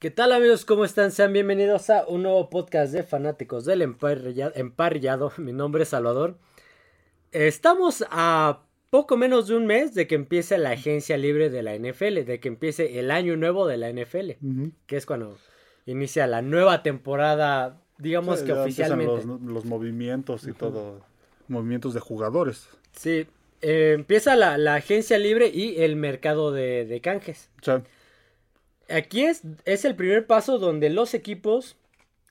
¿Qué tal amigos? ¿Cómo están? Sean bienvenidos a un nuevo podcast de fanáticos del emparrillado. emparrillado. Mi nombre es Salvador. Estamos a poco menos de un mes de que empiece la agencia libre de la NFL, de que empiece el año nuevo de la NFL, que es cuando inicia la nueva temporada, digamos Sí, que oficialmente. Los, los movimientos y todo, movimientos de jugadores. Sí, eh, empieza la, la agencia libre y el mercado de, de canjes. Aquí es, es el primer paso donde los equipos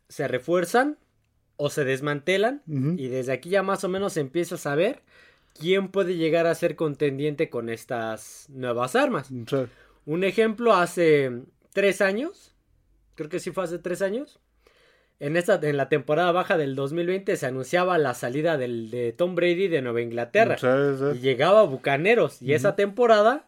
se refuerzan o se desmantelan y desde aquí ya más o menos se empieza a saber quién puede llegar a ser contendiente con estas nuevas armas. sea, Un ejemplo, hace tres años, creo que sí fue hace tres años, en, esta, en la temporada baja del 2020 se anunciaba la salida del, de Tom Brady de Nueva Inglaterra. Y llegaba a Bucaneros. Y esa temporada,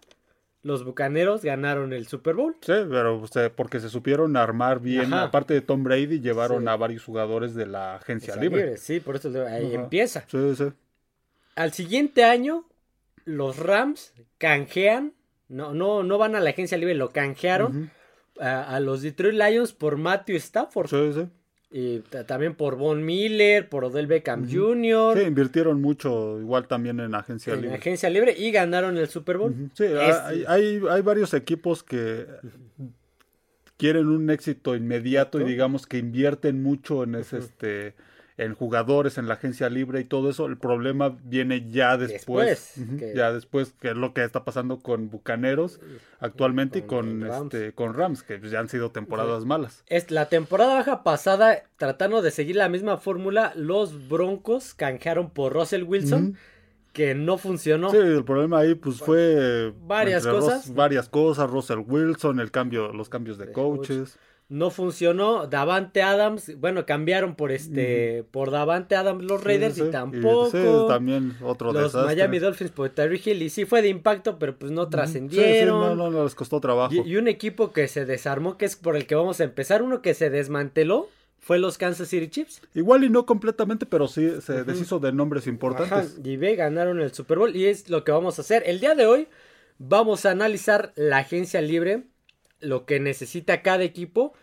los Bucaneros ganaron el Super Bowl. sí, pero o sea, porque se supieron armar bien, Ajá. aparte de Tom Brady, llevaron Sí. a varios jugadores de la agencia libre. libre, Sí, por eso ahí Ajá. empieza. Sí, sí. Al siguiente año, los Rams canjean. No, no, no van a la agencia libre, lo canjearon a los Detroit Lions por Matthew Stafford. Sí, sí. Y ta- también por Von Miller, por Odell Beckham Jr. Sí, invirtieron mucho, igual también en agencia en libre. agencia libre y ganaron el Super Bowl. Sí, Es- hay, hay, varios equipos que quieren un éxito inmediato y digamos que invierten mucho en ese, este en jugadores en la agencia libre y todo eso. El problema viene ya después, que- ya después que es lo que está pasando con Bucaneros actualmente y Con con Rams. este con Rams que ya han sido temporadas malas. Es la temporada baja pasada, tratando de seguir la misma fórmula, los Broncos canjearon por Russell Wilson, que no funcionó. Sí, el problema ahí pues fue Varias cosas. Ros- varias cosas, Russell Wilson, el cambio, los cambios de De coaches. No funcionó. Davante Adams, bueno, cambiaron por este, por Davante Adams los Raiders Sí, sí, y tampoco. sí, también otro los desastre. Miami Dolphins por Terry Hill y sí fue de impacto, pero pues no Sí, sí, trascendieron. no, no, les costó trabajo. Y, y un equipo que se desarmó, que es por el que vamos a empezar, uno que se desmanteló, fue los Kansas City Chiefs. Igual y no completamente, pero sí se deshizo de nombres importantes. Ajá, y ve, ganaron el Super Bowl y es lo que vamos a hacer. El día de hoy vamos a analizar la agencia libre, lo que necesita cada equipo,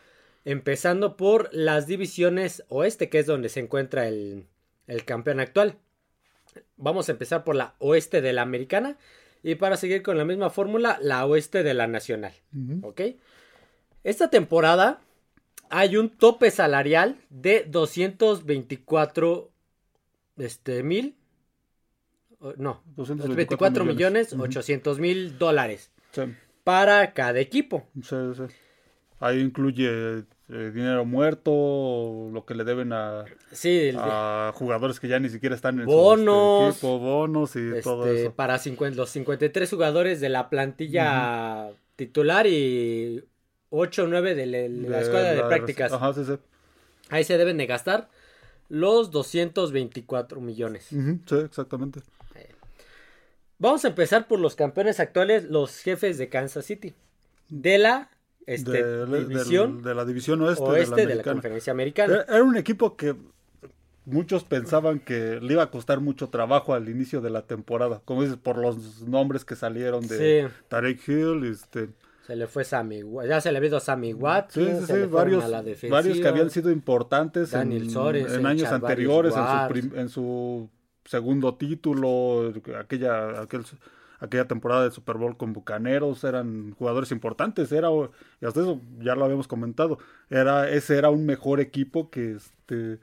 empezando por las divisiones oeste, que es donde se encuentra el, el campeón actual. Vamos a empezar por la oeste de la americana y para seguir con la misma fórmula, la oeste de la nacional. ¿Ok? Esta temporada hay un tope salarial de 224 este, mil. No, 24 millones Ujú. 800 mil dólares Sí, para cada equipo. sí, sí. Ahí incluye eh, dinero muerto, lo que le deben a, Sí, el- a jugadores que ya ni siquiera están en Bonos. su este, equipo, bonos y todo este, eso. para 50 los 53 jugadores de la plantilla titular y 8 o 9 de la, la escuadra de la- prácticas. Ajá, sí, sí. Ahí se deben de gastar los 224 millones. Sí, exactamente. Vamos a empezar por los campeones actuales, los jefes de Kansas City. De la este, De, división de la división oeste, oeste de la de la americana. conferencia americana. Era, era un equipo que muchos pensaban que le iba a costar mucho trabajo al inicio de la temporada. Como dices, por los nombres que salieron de Sí. Tarek Hill, este, Se le fue Sammy, ya se le ha ido Sammy Watkins, sí, sí, se le varios, a la defensiva. varios que habían sido importantes en, Daniel Sorensen, en años Charvarius anteriores, en su, prim- en su segundo título, aquella, aquel- aquella temporada de Super Bowl con Bucaneros, eran jugadores importantes, era, y hasta eso ya lo habíamos comentado, era, ese era un mejor equipo que este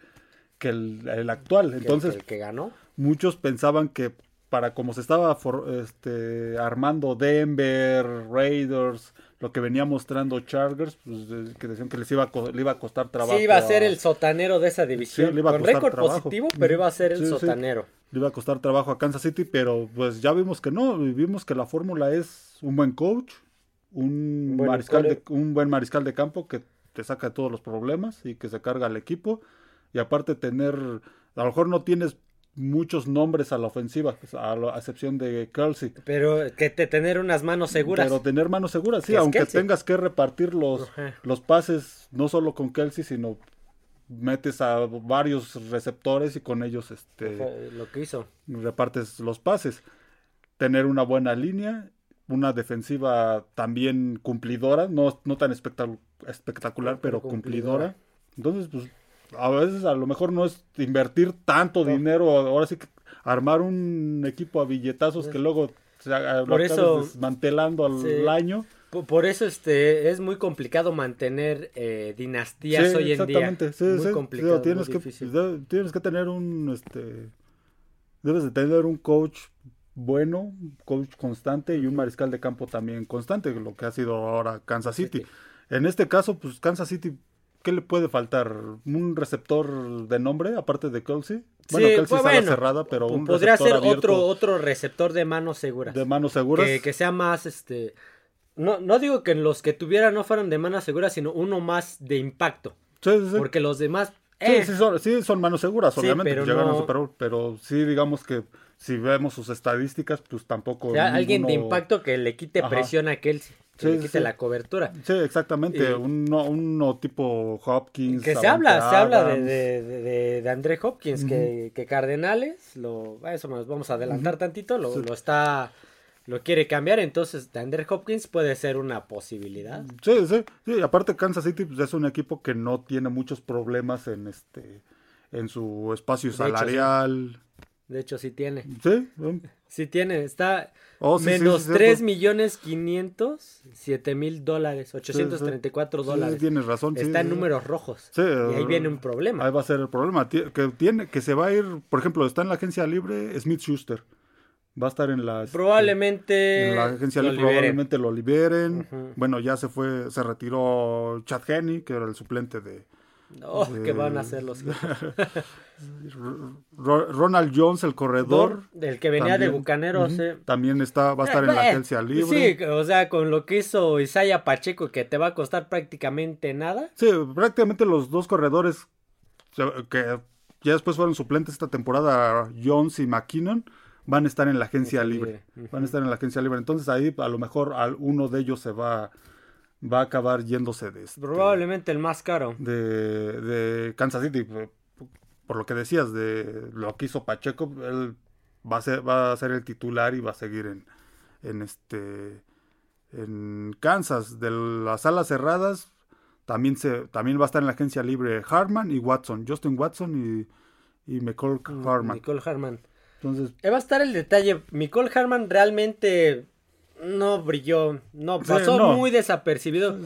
que el, el actual. Entonces, el que ganó. muchos pensaban que para como se estaba for- este, armando Denver, Raiders, lo que venía mostrando Chargers, pues, que decían que les iba a, le iba a costar trabajo. Sí, iba a ser el sotanero de esa división. Sí, le iba a con récord trabajo. positivo, pero iba a ser el Sí, sí. sotanero. Le iba a costar trabajo a Kansas City, pero pues ya vimos que no, vimos que la fórmula es un buen coach, un, mariscal de, un buen mariscal de campo que te saca de todos los problemas y que se carga al equipo. Y aparte tener, a lo mejor no tienes muchos nombres a la ofensiva, pues, a, la- a excepción de Kelsey. Pero que te tener unas manos seguras. Pero tener manos seguras, sí, aunque Kelsey. tengas que repartir los, los pases, no solo con Kelsey, sino metes a varios receptores y con ellos este lo que hizo. repartes los pases. Tener una buena línea una defensiva también cumplidora, no, no tan espectacular, espectacular pero, cumplidora. Entonces, pues a veces a lo mejor no es invertir tanto dinero, ahora sí que armar un equipo a billetazos que luego se Por eso- desmantelando al Sí. año. Por, por eso este es muy complicado mantener eh, dinastías Sí, hoy en día. exactamente, sí, muy sí, complicado, tienes, muy que, de- tienes que tener un, este, debes de tener un coach bueno, coach constante y un mariscal de campo también constante, lo que ha sido ahora Kansas City. City. En este caso, pues Kansas City, ¿qué le puede faltar? ¿Un receptor de nombre, aparte de Kelsey? Bueno, Sí, Kelsey pues, bueno, cerrada, pero un podría receptor ser otro otro receptor de manos seguras. de manos seguras. que, que sea más este no, no digo que los que tuviera no fueran de manos seguras, sino uno más de impacto. Sí, sí, sí. Porque los demás. Sí, eh, sí son, sí son manos seguras, obviamente, pero llegaron no- Super Bowl, pero sí digamos que si vemos sus estadísticas, pues tampoco... o sea, alguien de impacto que le quite Ajá. presión a Kelsey. Que Sí, le quite sí. la cobertura. Sí, exactamente, Y- uno, uno tipo Hopkins. Que se habla, se habla de, de, de, André Hopkins, que, que Cardenales, lo, a eso nos vamos a adelantar tantito, lo, Sí. lo está, lo quiere cambiar, entonces de André Hopkins puede ser una posibilidad. Sí, sí, sí, aparte Kansas City pues, es un equipo que no tiene muchos problemas en este en su espacio salarial. De hecho, sí tiene, Sí, sí. tiene, está Oh, sí, menos sí, 3 cierto. millones 500, 7 mil dólares, 834 Sí, dólares. tienes razón. está en números rojos. Sí, y ahí eh, viene un problema. Ahí va a ser el problema. Que tiene, que se va a ir, por ejemplo, está en la agencia libre Smith Schuster. Va a estar en la, Probablemente en la agencia lo libre, probablemente lo liberen. Bueno, ya se fue, se retiró Chad Henney, que era el suplente de Oh, ¿qué van a Eh, hacer los Ro- Ronald Jones, el corredor. del que venía de también, Bucaneros? ujú, eh. También está, va a estar en la Eh, agencia libre. Sí, o sea, con lo que hizo Isaiah Pacheco, que te va a costar prácticamente nada. Sí, prácticamente los dos corredores que ya después fueron suplentes esta temporada, Jones y McKinnon, van a estar en la agencia libre. Van a estar en la agencia libre. Entonces ahí a lo mejor uno de ellos se va, va a acabar yéndose de, este- Probablemente el más caro. de, de Kansas City. Por, por lo que decías, de lo que hizo Pacheco, él va a ser, va a ser el titular y va a seguir en, en este en Kansas. De las alas cerradas, también se, también va a estar en la agencia libre Harman y Watson, Justin Watson y, y McCall Harman. Nicole Harman. Entonces, Eh, va a estar el detalle. Nicole Harman realmente no brilló. No, Sí, pasó no. muy desapercibido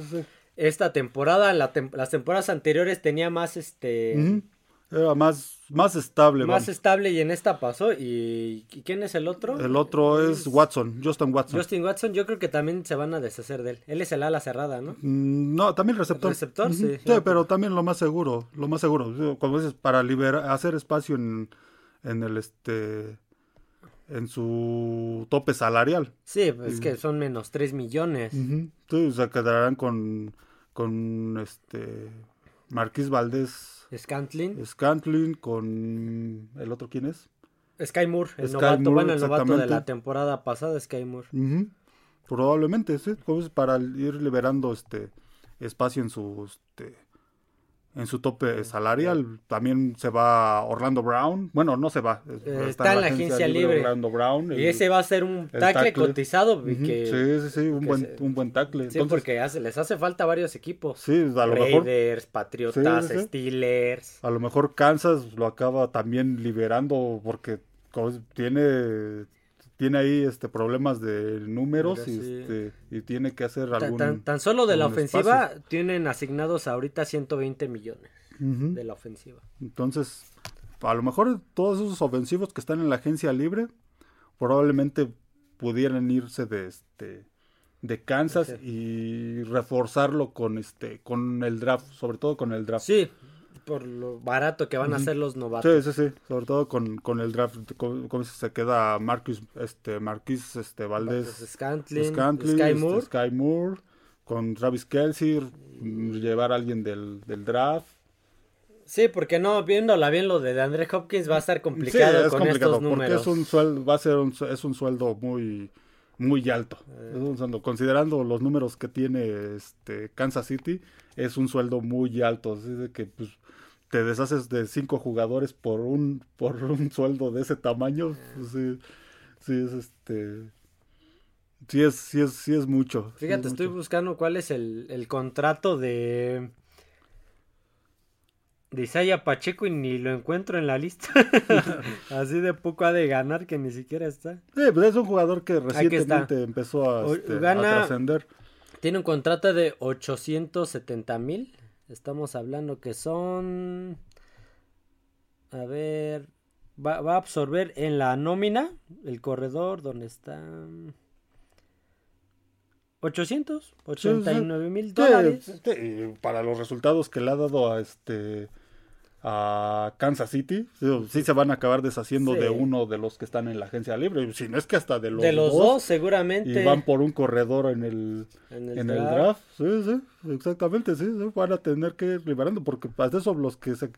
esta temporada. La tem- las temporadas anteriores tenía más este. era más, más estable. Más estable y en esta pasó. ¿Y y quién es el otro? El otro es Watson, Justin Watson. Justin Watson, yo creo que también se van a deshacer de él. Él es el ala cerrada, ¿no? Mm, No, también receptor. Receptor, Ujú. sí. Sí, pero también lo más seguro, lo más seguro. Como dices, para liberar, hacer espacio en, en el este, en su tope salarial. Sí, pues es que son menos 3 millones. Ujú. Sí, se quedarán con, con este, Marquís Valdés Scantlin, Scantlin, con el otro, ¿quién es? Sky Moore, el Sky novato, Moore, bueno, el novato de la temporada pasada, Sky Moore. Probablemente, sí, dices, para ir liberando este espacio en su este, en su tope salarial. También se va Orlando Brown. Bueno, no se va. Eh, está en la agencia libre. Orlando Brown. Y ese va a ser un tackle, tackle. cotizado. que, Sí, sí, sí, un buen, se- un buen tackle. sí, Entonces, porque hace- les hace falta varios equipos. sí, a lo mejor Raiders, Patriotas, Sí, sí, sí. Steelers. a lo mejor Kansas lo acaba también liberando porque tiene tiene ahí este problemas de números y, sí. este, y tiene que hacer algún tan- tan solo de la ofensiva espacio. tienen asignados ahorita 120 millones de la ofensiva. Entonces, a lo mejor todos esos ofensivos que están en la agencia libre probablemente pudieran irse de este de Kansas Sí. y reforzarlo con este con el draft, sobre todo con el draft. Sí, por lo barato que van a ser los novatos. Sí, sí, sí, sobre todo con, con el draft, como se queda Marcus, este, Marquis, este, Valdés, Scantlin, Scantling, Sky este, Moore. Sky Moore, con Travis Kelsey, mm, llevar a alguien del, del draft. Sí, porque no, viéndola bien lo de Andre Hopkins va a estar Sí, complicado es con complicado estos porque números. es un sueldo, va a ser un, es un sueldo muy, muy alto. Eh. Es un sueldo, considerando los números que tiene este Kansas City, es un sueldo muy alto. Así de que pues, te deshaces de cinco jugadores por un, por un sueldo de ese tamaño. pues, sí, sí, es este. Sí es, sí es, sí es mucho. sí Fíjate, es estoy mucho. buscando cuál es el, el contrato de. De Isaiah Pacheco y ni lo encuentro en la lista. Así de poco ha de ganar que ni siquiera está. Sí, pues es un jugador que recientemente empezó a, este, a trascender. Tiene un contrato de 870 mil. Estamos hablando que son. A ver. Va, va a absorber en la nómina el corredor donde está. 800, 89 mil dólares. sí, para los resultados que le ha dado a este a Kansas City, sí, sí se van a acabar deshaciendo Sí. de uno de los que están en la agencia libre, si no es que hasta de los, de los dos, dos, seguramente. y van por un corredor en el en el en el draft. draft, sí, sí, exactamente, sí, sí, van a tener que ir liberando porque hasta eso los que se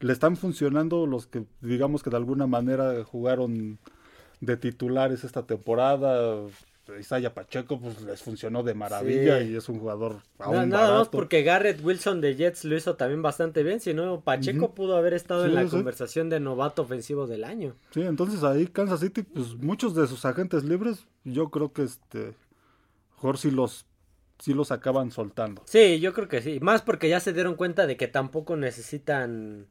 le están funcionando, los que digamos que de alguna manera jugaron de titulares esta temporada, Isaiah Pacheco pues les funcionó de maravilla Sí. y es un jugador aún nada más porque Garrett Wilson de Jets lo hizo también bastante bien. Si no, Pacheco pudo haber estado en la sí. conversación de novato ofensivo del año. Sí, entonces ahí Kansas City, pues muchos de sus agentes libres, yo creo que este mejor si los sí los acaban soltando. Sí, yo creo que sí. Más porque ya se dieron cuenta de que tampoco necesitan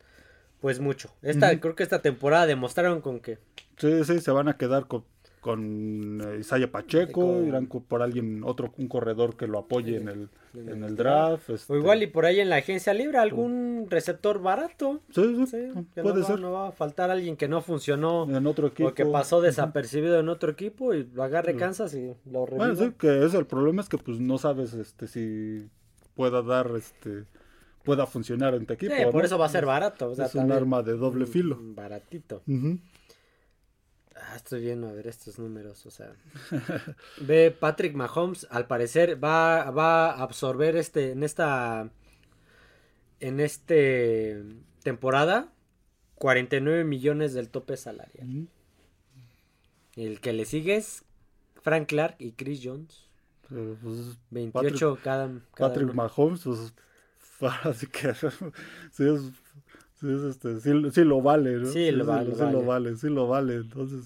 pues mucho. Esta, creo que esta temporada demostraron con que Sí, sí, se van a quedar con, con eh, Isaiah Pacheco, irán por alguien, otro, un corredor que lo apoye en el, en el draft. este, o igual y por ahí en la agencia libre algún receptor barato. Sí, sí, puede no, va, ser. no va a faltar alguien que no funcionó En otro equipo. o que pasó desapercibido en otro equipo y lo agarre Kansas y lo reviva. Bueno, sí, que es el problema es que pues no sabes este si pueda dar este pueda funcionar en tu equipo. Sí, por ¿no? eso va a ser barato. o sea, es un arma de doble filo. Baratito. Ujú. Ah, estoy viendo a ver estos números, o sea. Ve Patrick Mahomes, al parecer va, va a absorber este en esta en este temporada 49 millones del tope salarial. Ujú. El que le sigue es Frank Clark y Chris Jones, Eh, pues, 28 cada, cada Patrick uno. Mahomes, pues así que sí es, sí, es, este, sí, sí lo vale, ¿no? Sí, lo vale, sí vale. lo vale, sí lo vale, entonces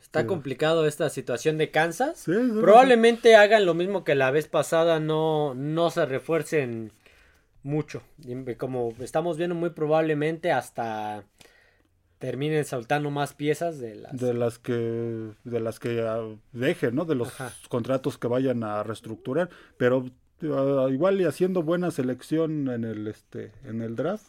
Está sí. complicado esta situación de Kansas. sí, sí, Probablemente hagan lo mismo que la vez pasada, no, no se refuercen mucho. Como estamos viendo, muy probablemente hasta terminen soltando más piezas de las... de las que de las que dejen, ¿no? De los Ajá. contratos que vayan a reestructurar, pero igual y haciendo buena selección en el este en el draft.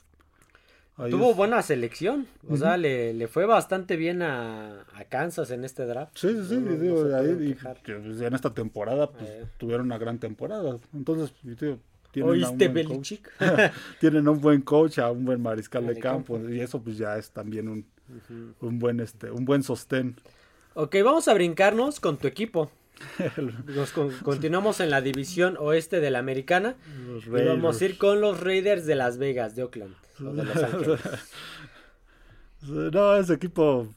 Ahí Tuvo es- buena selección, o sea, le, le fue bastante bien a, a Kansas en este draft. Sí, sí, No- no ahí- y pues, en esta temporada pues, Eh. tuvieron una gran temporada. Entonces, tienen a un ¿Oíste, buen coach. Tienen a un buen coach, a un buen mariscal de campo, campo. y eso pues ya es también un, un buen este un buen sostén. Ok, vamos a brincarnos con tu equipo. Nos con- continuamos en la división oeste de la americana. Y vamos a ir con los Raiders de Las Vegas, de Oakland. o de Los Ángeles. No, ese equipo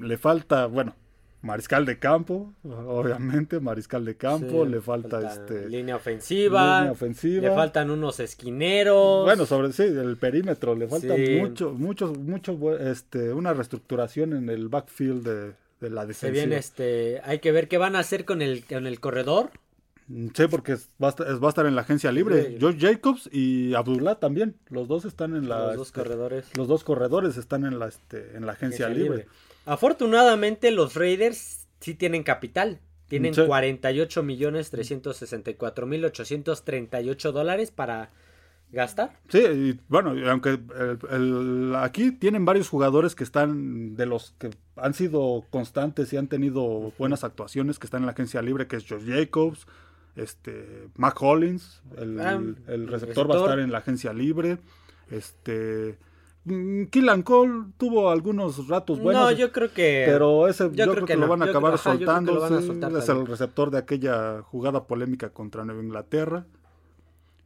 le falta, bueno, mariscal de campo, obviamente, mariscal de campo, Sí, le falta, este línea ofensiva, línea ofensiva. le faltan unos esquineros. Bueno, sobre sí, el perímetro, le falta Sí. mucho, mucho, mucho, este, una reestructuración en el backfield de, de la se defensiva. viene este, hay que ver qué van a hacer con el con el corredor. Mm, Sí, porque va a, estar, es- va a estar en la agencia libre. Sí. Josh Jacobs y Abdullah también. Los dos están en la. los dos este, corredores. los dos corredores están en la, este, en la agencia, Agencia libre. libre. Afortunadamente los Raiders sí tienen capital. Tienen Sí. 48 millones 364 mil 838 dólares para gastar. Sí, y bueno, aunque el- el- aquí tienen varios jugadores que están de los que han sido constantes y han tenido buenas actuaciones que están en la agencia libre, que es Josh Jacobs, este, Mac Hollins, el, Ah, el receptor va a estar en la agencia libre, este, mm, Killan Cole tuvo algunos ratos buenos. no, yo creo que Pero ese yo, creo creo que que, lo van a Yo acabar creo- ajá, soltando. lo van a sí, soltar es el receptor de aquella jugada polémica contra Nueva Inglaterra.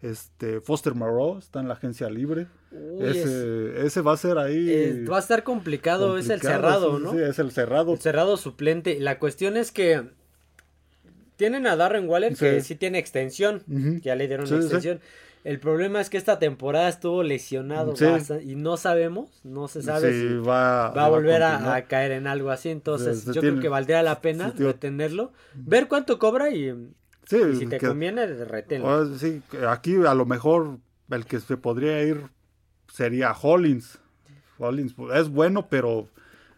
Este Foster Moreau está en la agencia libre. Uy, es- ese, va a ser ahí. es- va a estar complicado, es el cerrado, ¿no? Sí, es el cerrado. El cerrado suplente. La cuestión es que Tienen a Darren Waller que Sí. tiene extensión, ya le dieron Sí, extensión. El problema es que esta temporada estuvo lesionado bastante, y no sabemos, no se sabe si va, va a volver a, caer en algo así. Entonces, yo tiene- creo que valdría la pena retenerlo, ver cuánto cobra y, Sí, y si te que- conviene, reténlo. ahora sí, aquí a lo mejor el que se podría ir sería Hollins. Hollins es bueno, pero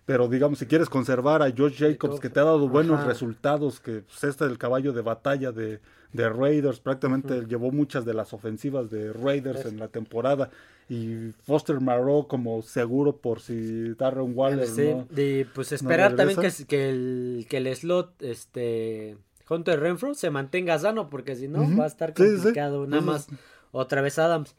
pero digamos si quieres conservar a Josh Jacobs que te ha dado buenos Ajá. resultados, que pues, este es el caballo de batalla de, de Raiders, prácticamente llevó muchas de las ofensivas de Raiders Es- en la temporada y Foster Marrow como seguro por si Darren Waller Sí, no y pues esperar también que, que el, que el slot, este, Hunter Renfro se mantenga sano, porque si no va a estar Sí, sí. complicado. Nada más, otra vez Adams.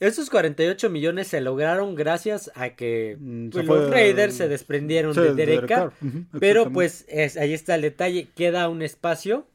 Esos 48 millones se lograron gracias a que Mm, pues, fue- los Raiders se desprendieron de de Derek Carr. Pero pues es, ahí está el detalle, queda un espacio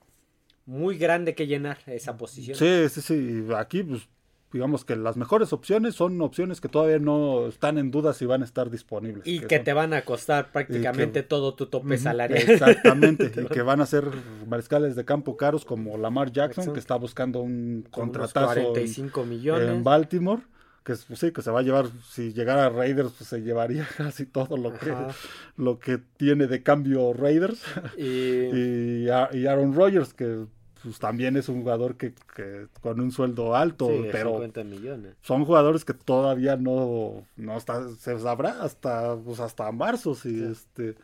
muy grande que llenar esa posición. Sí, sí, sí. Aquí, pues, digamos que las mejores opciones son opciones que todavía no están en duda si van a estar disponibles. Y que son- te van a costar prácticamente todo tu tope salarial. Exactamente. y que van a ser mariscales de campo caros como Lamar Jackson, Jackson. que está buscando un Con contratazo en, 45 millones. en Baltimore. Que es- pues, sí, que se va a llevar, si llegara a Raiders, pues se llevaría casi todo lo que, Ajá. lo que tiene de cambio Raiders. Y, y, a- y Aaron Rodgers, que pues, también es un jugador que, que con un sueldo alto, sí, pero 50 millones. son jugadores que todavía no, no está, se sabrá hasta, pues hasta marzo si Sí. este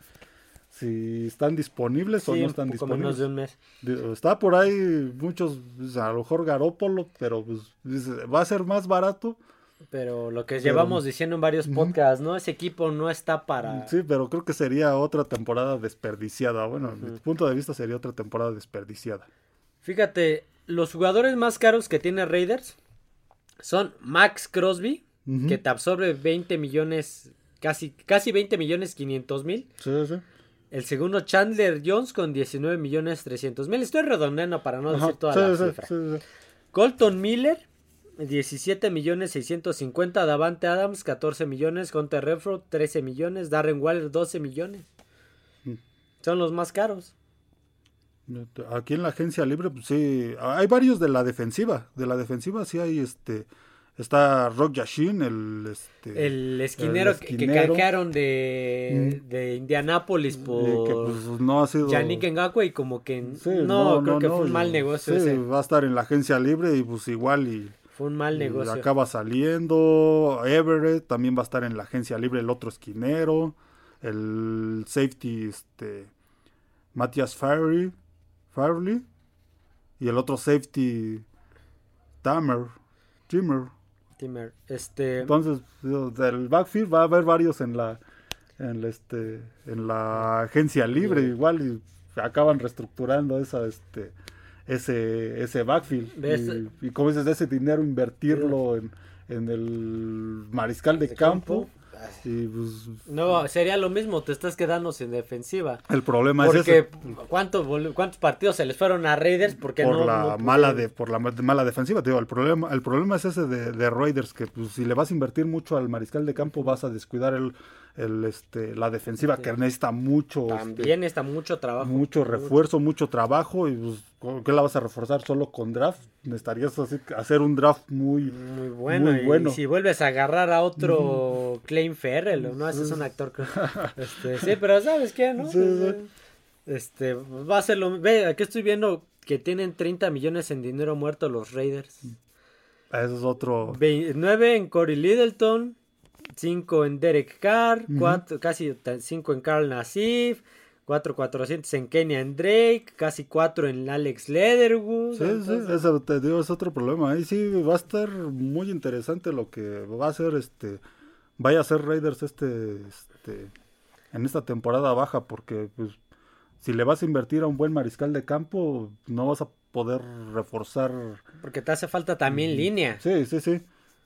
si están disponibles o no están menos disponibles. de un mes. Digo, Está por ahí muchos, pues, a lo mejor Garópolo, pero pues va a ser más barato. Pero lo que Pero- llevamos diciendo en varios podcasts, ¿no? Ese equipo no está para... Sí, pero creo que sería otra temporada desperdiciada. Bueno, desde mi punto de vista sería otra temporada desperdiciada. Fíjate, los jugadores más caros que tiene Raiders son Max Crosby, que te absorbe 20 millones, casi, casi 20 millones 500 mil. Sí, sí. El segundo Chandler Jones con 19 millones 300 mil. Estoy redondeando para no Ajá, decir toda sí, la sí, cifra. sí. Colton Miller, 17 millones 650. Davante Adams, 14 millones. Hunter Renfro, 13 millones. Darren Waller, 12 millones. Mm. Son los más caros. Aquí en la agencia libre, pues sí, hay varios de la defensiva. De la defensiva sí hay este. Está Rock Yashin, el este. El esquinero, el que- canjearon de, de Indianápolis por que pues no ha sido. Yannick Ngakwe y como que Sí, no, creo que fue un mal negocio sí, ese. va a estar en la agencia libre y pues igual y, Fue un mal negocio. acaba saliendo. Everett también va a estar en la agencia libre, el otro esquinero. El safety, este. Matthias Farley. Farley. Y el otro safety. Tamer. Timmer. Timmer, Este, Entonces, del backfield va a haber varios en la en la, este en la agencia libre Sí. igual y acaban reestructurando esa este ese ese backfield y, y como dices ese dinero invertirlo en, en el mariscal de, de campo, y pues no, sería lo mismo, te estás quedando sin defensiva. el problema es ese ¿cuántos, ¿cuántos partidos se les fueron a Raiders? Porque por no, la no mala de por la ma- mala defensiva te digo el problema el problema es ese de, de Raiders que pues si le vas a invertir mucho al mariscal de campo vas a descuidar el, el este la defensiva Sí. que necesita mucho este, También está mucho trabajo. mucho refuerzo mucho trabajo y pues ¿con ¿qué la vas a reforzar solo con draft necesitarías así, hacer un draft muy Muy bueno. Muy y bueno. si vuelves a agarrar a otro Claim Ferrell, ¿no? Ese es un actor. que- Este, sí, pero ¿sabes qué, no? Sí, sí. Este, va a ser lo. Ve, aquí estoy viendo que tienen 30 millones en dinero muerto los Raiders. eso es otro 9 en Corey Littleton, 5 en Derek Carr, cuatro, casi 5 en Carl Nassif, 4 400 en Kenyan Drake, casi 4 en Alex Leatherwood. Sí, sí, eso te digo, es otro problema. Ahí sí va a estar muy interesante lo que va a hacer este vaya a ser Raiders este este en esta temporada baja porque pues si le vas a invertir a un buen mariscal de campo no vas a poder reforzar Porque te hace falta también línea. Sí, sí, sí.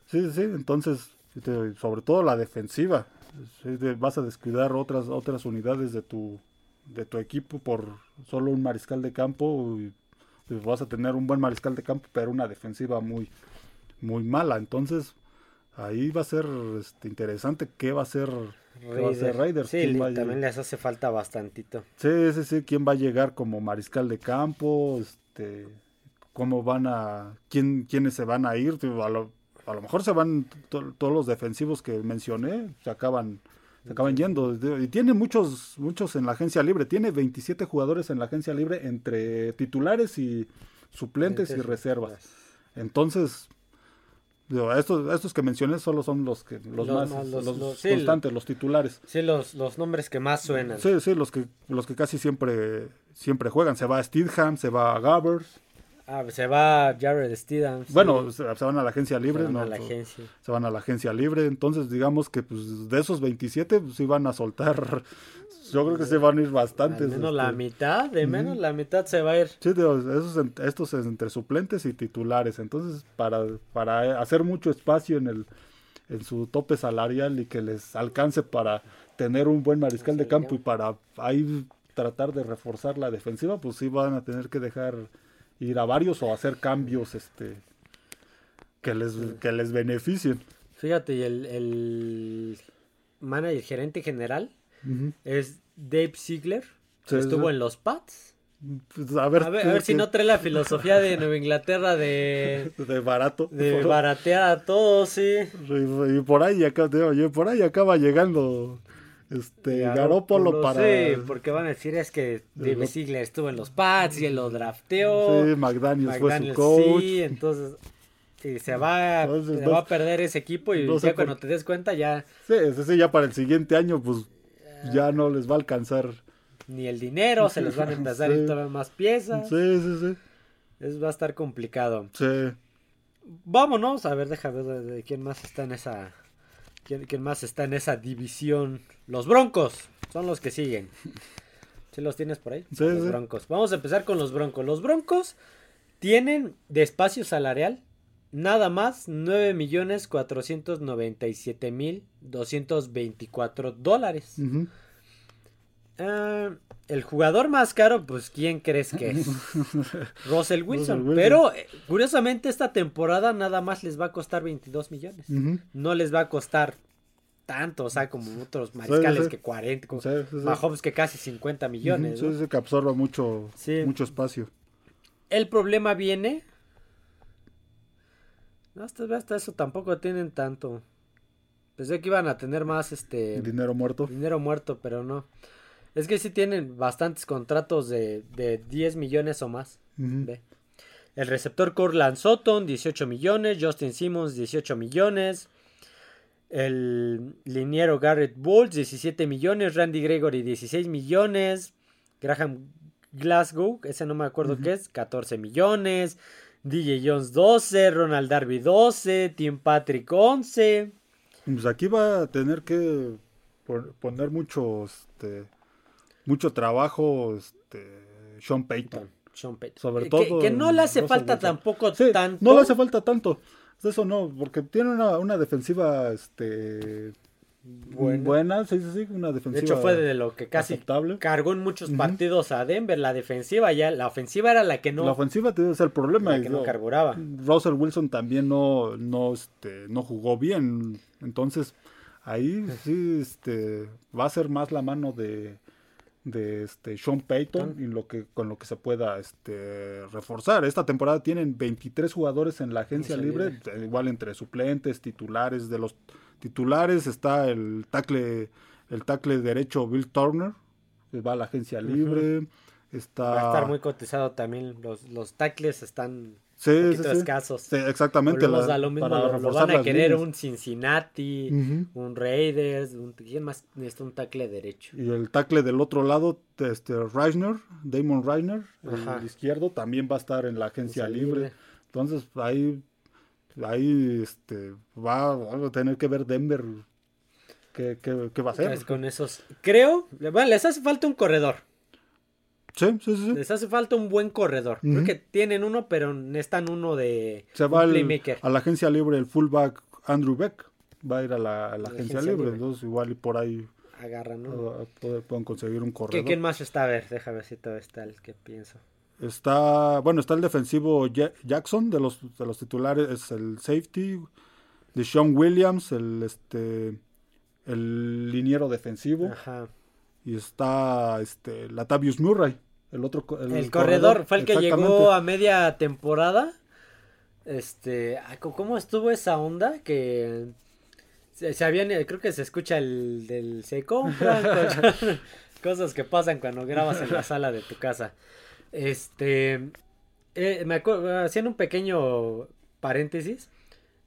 Sí, sí, entonces te- sobre todo la defensiva. Vas a descuidar otras otras unidades de tu de tu equipo por solo un mariscal de campo y pues vas a tener un buen mariscal de campo pero una defensiva muy muy mala entonces ahí va a ser este, interesante qué va a ser. Raiders. Sí, le- también les hace falta bastantito. Sí, sí, sí, quién va a llegar como mariscal de campo, este, cómo van a, quién, quiénes se van a ir, a lo, a lo mejor se van to- todos los defensivos que mencioné, se acaban, se acaban yendo, y tiene muchos, muchos en la agencia libre, tiene 27 jugadores en la agencia libre entre titulares y suplentes y reservas. Entonces, estos, estos que mencioné solo son los que los, Los más, más- los- los los- sí, constantes, los titulares. Sí, los, los nombres que más suenan. Sí, sí, los que, los que casi siempre, siempre juegan. Se va a Steedham, se va a Gabbers. Ah, se va Jared Stidham. sí, Bueno, se, se van a la agencia se libre. van ¿no? a la agencia. Se van a la agencia libre. Entonces, digamos que pues, de esos 27, pues van a soltar. Yo creo que se van a ir bastantes. Al menos la este. mitad, de menos la mitad se va a ir. Sí, digo, esos, estos es entre suplentes y titulares. Entonces, para, para hacer mucho espacio en el en su tope salarial y que les alcance para tener un buen mariscal de campo y para ahí tratar de reforzar la defensiva, pues sí van a tener que dejar ir a varios o hacer cambios este que les, que les beneficien. Fíjate, y el, el manager, gerente general es Dave Ziegler. Sí, estuvo sí. en los Pats. Pues, a ver, A ver, qué- a ver si no trae la filosofía de Nueva Inglaterra de, de barato. de baratear a todos, sí. Y, y por ahí digo, por ahí acaba llegando este Garópolo para Sí, porque van a decir es que Dave lo- Ziegler estuvo en los Pats y él lo drafteó. Sí, McDaniels, fue su coach. Sí, entonces sí, se va, Entonces, se no- va a perder ese equipo y no ya cuando te des cuenta ya Sí, sí, ya para el siguiente año, pues ya no les va a alcanzar. ni el dinero, se les van a empezar a Sí. ir todas más piezas. Sí, sí, sí. Es, va a estar complicado. Sí. Vámonos, a ver, déjame ver de, de quién más está en esa. Quién, quién más está en esa división. Los Broncos son los que siguen. ¿Sí los tienes por ahí? Sí, los sí. Broncos. Vamos a empezar con los Broncos. Los Broncos tienen de espacio salarial nada más 9 millones 497 mil 224 dólares. Ah, el jugador más caro, pues, ¿quién crees que es? Russell Wilson. Wilson. Pero, eh, curiosamente, esta temporada nada más les va a costar 22 millones. No les va a costar tanto, o sea, como otros mariscales sí. que 40, como Sí. Mahomes que casi 50 millones. Sí, sí, que absorba mucho, mucho espacio. El problema viene... No, hasta, hasta eso tampoco tienen tanto. Pensé que iban a tener más, este... Dinero muerto. Dinero muerto, pero no. Es que sí tienen bastantes contratos de, de 10 millones o más. Ve. El receptor Corland Sutton, 18 millones. Justin Simmons, 18 millones. El liniero Garrett Bowles, 17 millones. Randy Gregory, 16 millones. Graham Glasgow, ese no me acuerdo qué es, 14 millones. DJ Jones, 12. Ronald Darby, 12. Tim Patrick, 11. Pues aquí va a tener que pon- poner mucho, este, mucho trabajo, este, Sean Payton. Sean Payton. Sobre Que- todo Que, no le hace falta tampoco Sí, tanto. no le hace falta tanto. Eso no, porque tiene una, una defensiva, este, Buena. buena, sí, sí, sí, una De defensiva. hecho, fue de lo que casi aceptable. cargó en muchos partidos a Denver. La defensiva ya, la ofensiva era la que no, La ofensiva te es el problema. la que no lo- carburaba. Russell Wilson también no, no, este, no jugó bien. Entonces, ahí sí este, va a ser más la mano de, de este, Sean Payton y lo que, con lo que se pueda este, reforzar. Esta temporada tienen 23 jugadores en la agencia libre, eh, igual entre suplentes, titulares. De los titulares está el tackle, el tackle derecho Bill Turner, que va a la agencia libre. Está... Va a estar muy cotizado también. Los, los tackles están Sí, un poquito sí. escazos. Sí, exactamente. Volvemos la- a lo mismo, lo, lo van a querer líneas. un Cincinnati, Ujú. un Raiders, un, ¿quién más necesita un tackle derecho? Y el tackle del otro lado, este Reisner, Damon Reisner, el izquierdo, también va a estar en la agencia Agencia libre. libre. Entonces, ahí, ahí este, va, va a tener que ver Denver qué, qué- qué va a hacer. Pues con esos, creo, bueno, les hace falta un corredor. Sí, sí, sí. Les hace falta un buen corredor. Creo Ujú. que tienen uno, pero necesitan uno de Se un va al- a la agencia libre el fullback Andrew Beck. Va a ir a la, a la La agencia, agencia libre. libre. Entonces, igual y por ahí Agarran, ¿no? uh, puede- pueden conseguir un ¿Qué, corredor. ¿Quién más está? A ver, déjame ver si todavía está el que pienso. Está, bueno, está el defensivo Ja- Jackson de los, de los titulares, es el safety. de Sean Williams, el este el liniero defensivo. Ajá. Y está este Latavius Murray, el otro El, corredor, fue el que llegó a media temporada. Este, ay, ¿cómo- ¿cómo estuvo esa onda? Que se, se habían, eh, creo que se escucha el del se compran colchones", cosas que pasan cuando grabas en la sala de tu casa. Este, eh, me acuerdo, haciendo un pequeño paréntesis,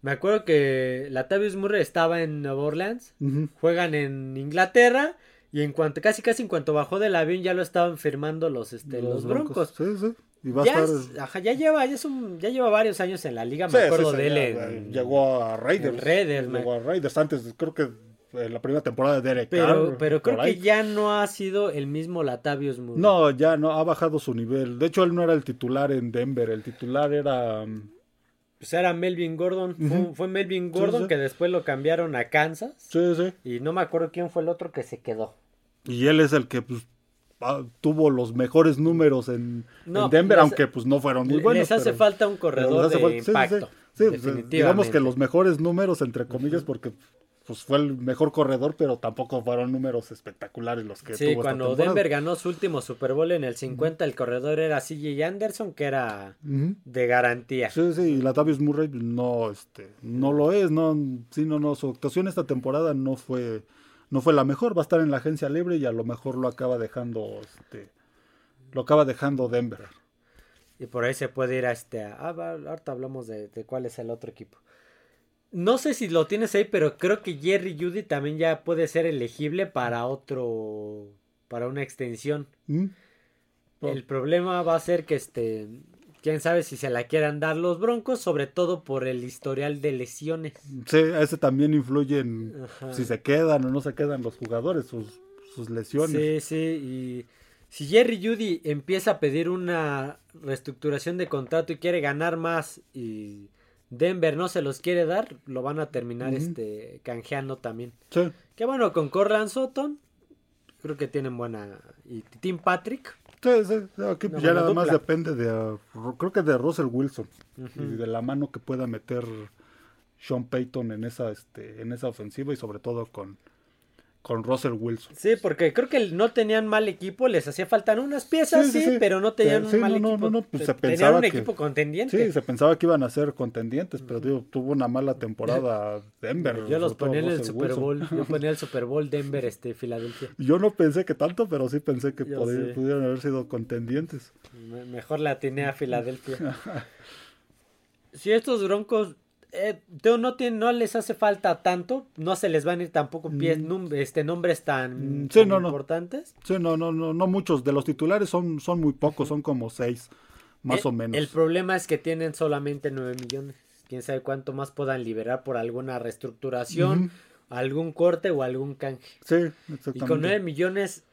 me acuerdo que Latavius Murray estaba en Nueva Orleans juegan en Inglaterra y en cuanto casi casi en cuanto bajó del avión ya lo estaban firmando los este los, broncos. Sí, sí. Y va a Ya, estar. es- ajá, ya lleva ya es un ya lleva varios años en la liga, me Sí, acuerdo de él en- Llegó a Raiders. Raiders, Llegó a Raiders antes, creo que en la primera temporada de Derek pero Carr, pero creo que ya no ha sido el mismo Latavius Murray. No, ya no, ha bajado su nivel. De hecho, él no era el titular en Denver. El titular era. um, Pues era Melvin Gordon, fue, Melvin Gordon sí. que después lo cambiaron a Kansas Sí, sí. y no me acuerdo quién fue el otro que se quedó. Y él es el que pues, ah, tuvo los mejores números en, No, en Denver, les- aunque pues no fueron muy buenos. Les hace pero- falta un corredor de falta- impacto. sí. Sí, pues, digamos que los mejores números, entre comillas, porque pues fue el mejor corredor, pero tampoco fueron números espectaculares los que Sí, tuvo esta cuando. Denver ganó su último Super Bowl en el 50, el corredor era CJ Anderson, que era de garantía. Sí, sí, y Latavius Murray no, este, no lo es, no, sí, no, no, su actuación esta temporada no fue, no fue la mejor, va a estar en la agencia libre y a lo mejor lo acaba dejando, este, lo acaba dejando Denver. Y por ahí se puede ir a este. Ah, ahorita hablamos de, de cuál es el otro equipo. No sé si lo tienes ahí, pero creo que Jerry Judy también ya puede ser elegible para otro. para una extensión. ¿Mm? Oh. El problema va a ser que este. Quién sabe si se la quieran dar los broncos, sobre todo por el historial de lesiones. Sí, ese también influye en Ajá. si se quedan o no se quedan los jugadores, sus, sus lesiones. Sí, sí, y si Jerry Judy empieza a pedir una reestructuración de contrato y quiere ganar más y Denver no se los quiere dar, lo van a terminar este canjeando también. Sí, Que bueno, con Corland Sutton creo que tienen buena y Tim Patrick. sí, sí, aquí ya nada más depende de, Ru- creo que de Russell Wilson y de la mano que pueda meter Sean Payton en esa, este, en esa ofensiva y sobre todo con, con Russell Wilson. Sí, porque creo que no tenían mal equipo, les hacía falta unas piezas, Sí, sí, sí, sí. pero no tenían un mal no, equipo. no, no, pues se tenían un que- equipo contendiente. Sí, se pensaba que iban a ser contendientes, pero digo, tuvo una mala temporada Denver. Yo los ponía en el Russell Super Wilson. Bowl, yo ponía el Super Bowl Denver, este, Filadelfia. Yo no pensé que tanto, pero sí pensé que sé. pudieran haber sido contendientes. Me- Mejor la atiné a Filadelfia. si estos broncos eh, no, no les hace falta tanto, no se les van a ir tampoco pies, Mm. num- este, nombres tan, Mm, sí, tan no, no. importantes. Sí, no, no, no, no muchos. De los titulares son, son muy pocos, son como seis, más o menos. El problema es que tienen solamente 9 millones. Quién sabe cuánto más puedan liberar por alguna reestructuración, algún corte o algún canje. Sí, Y exactamente. con 9 millones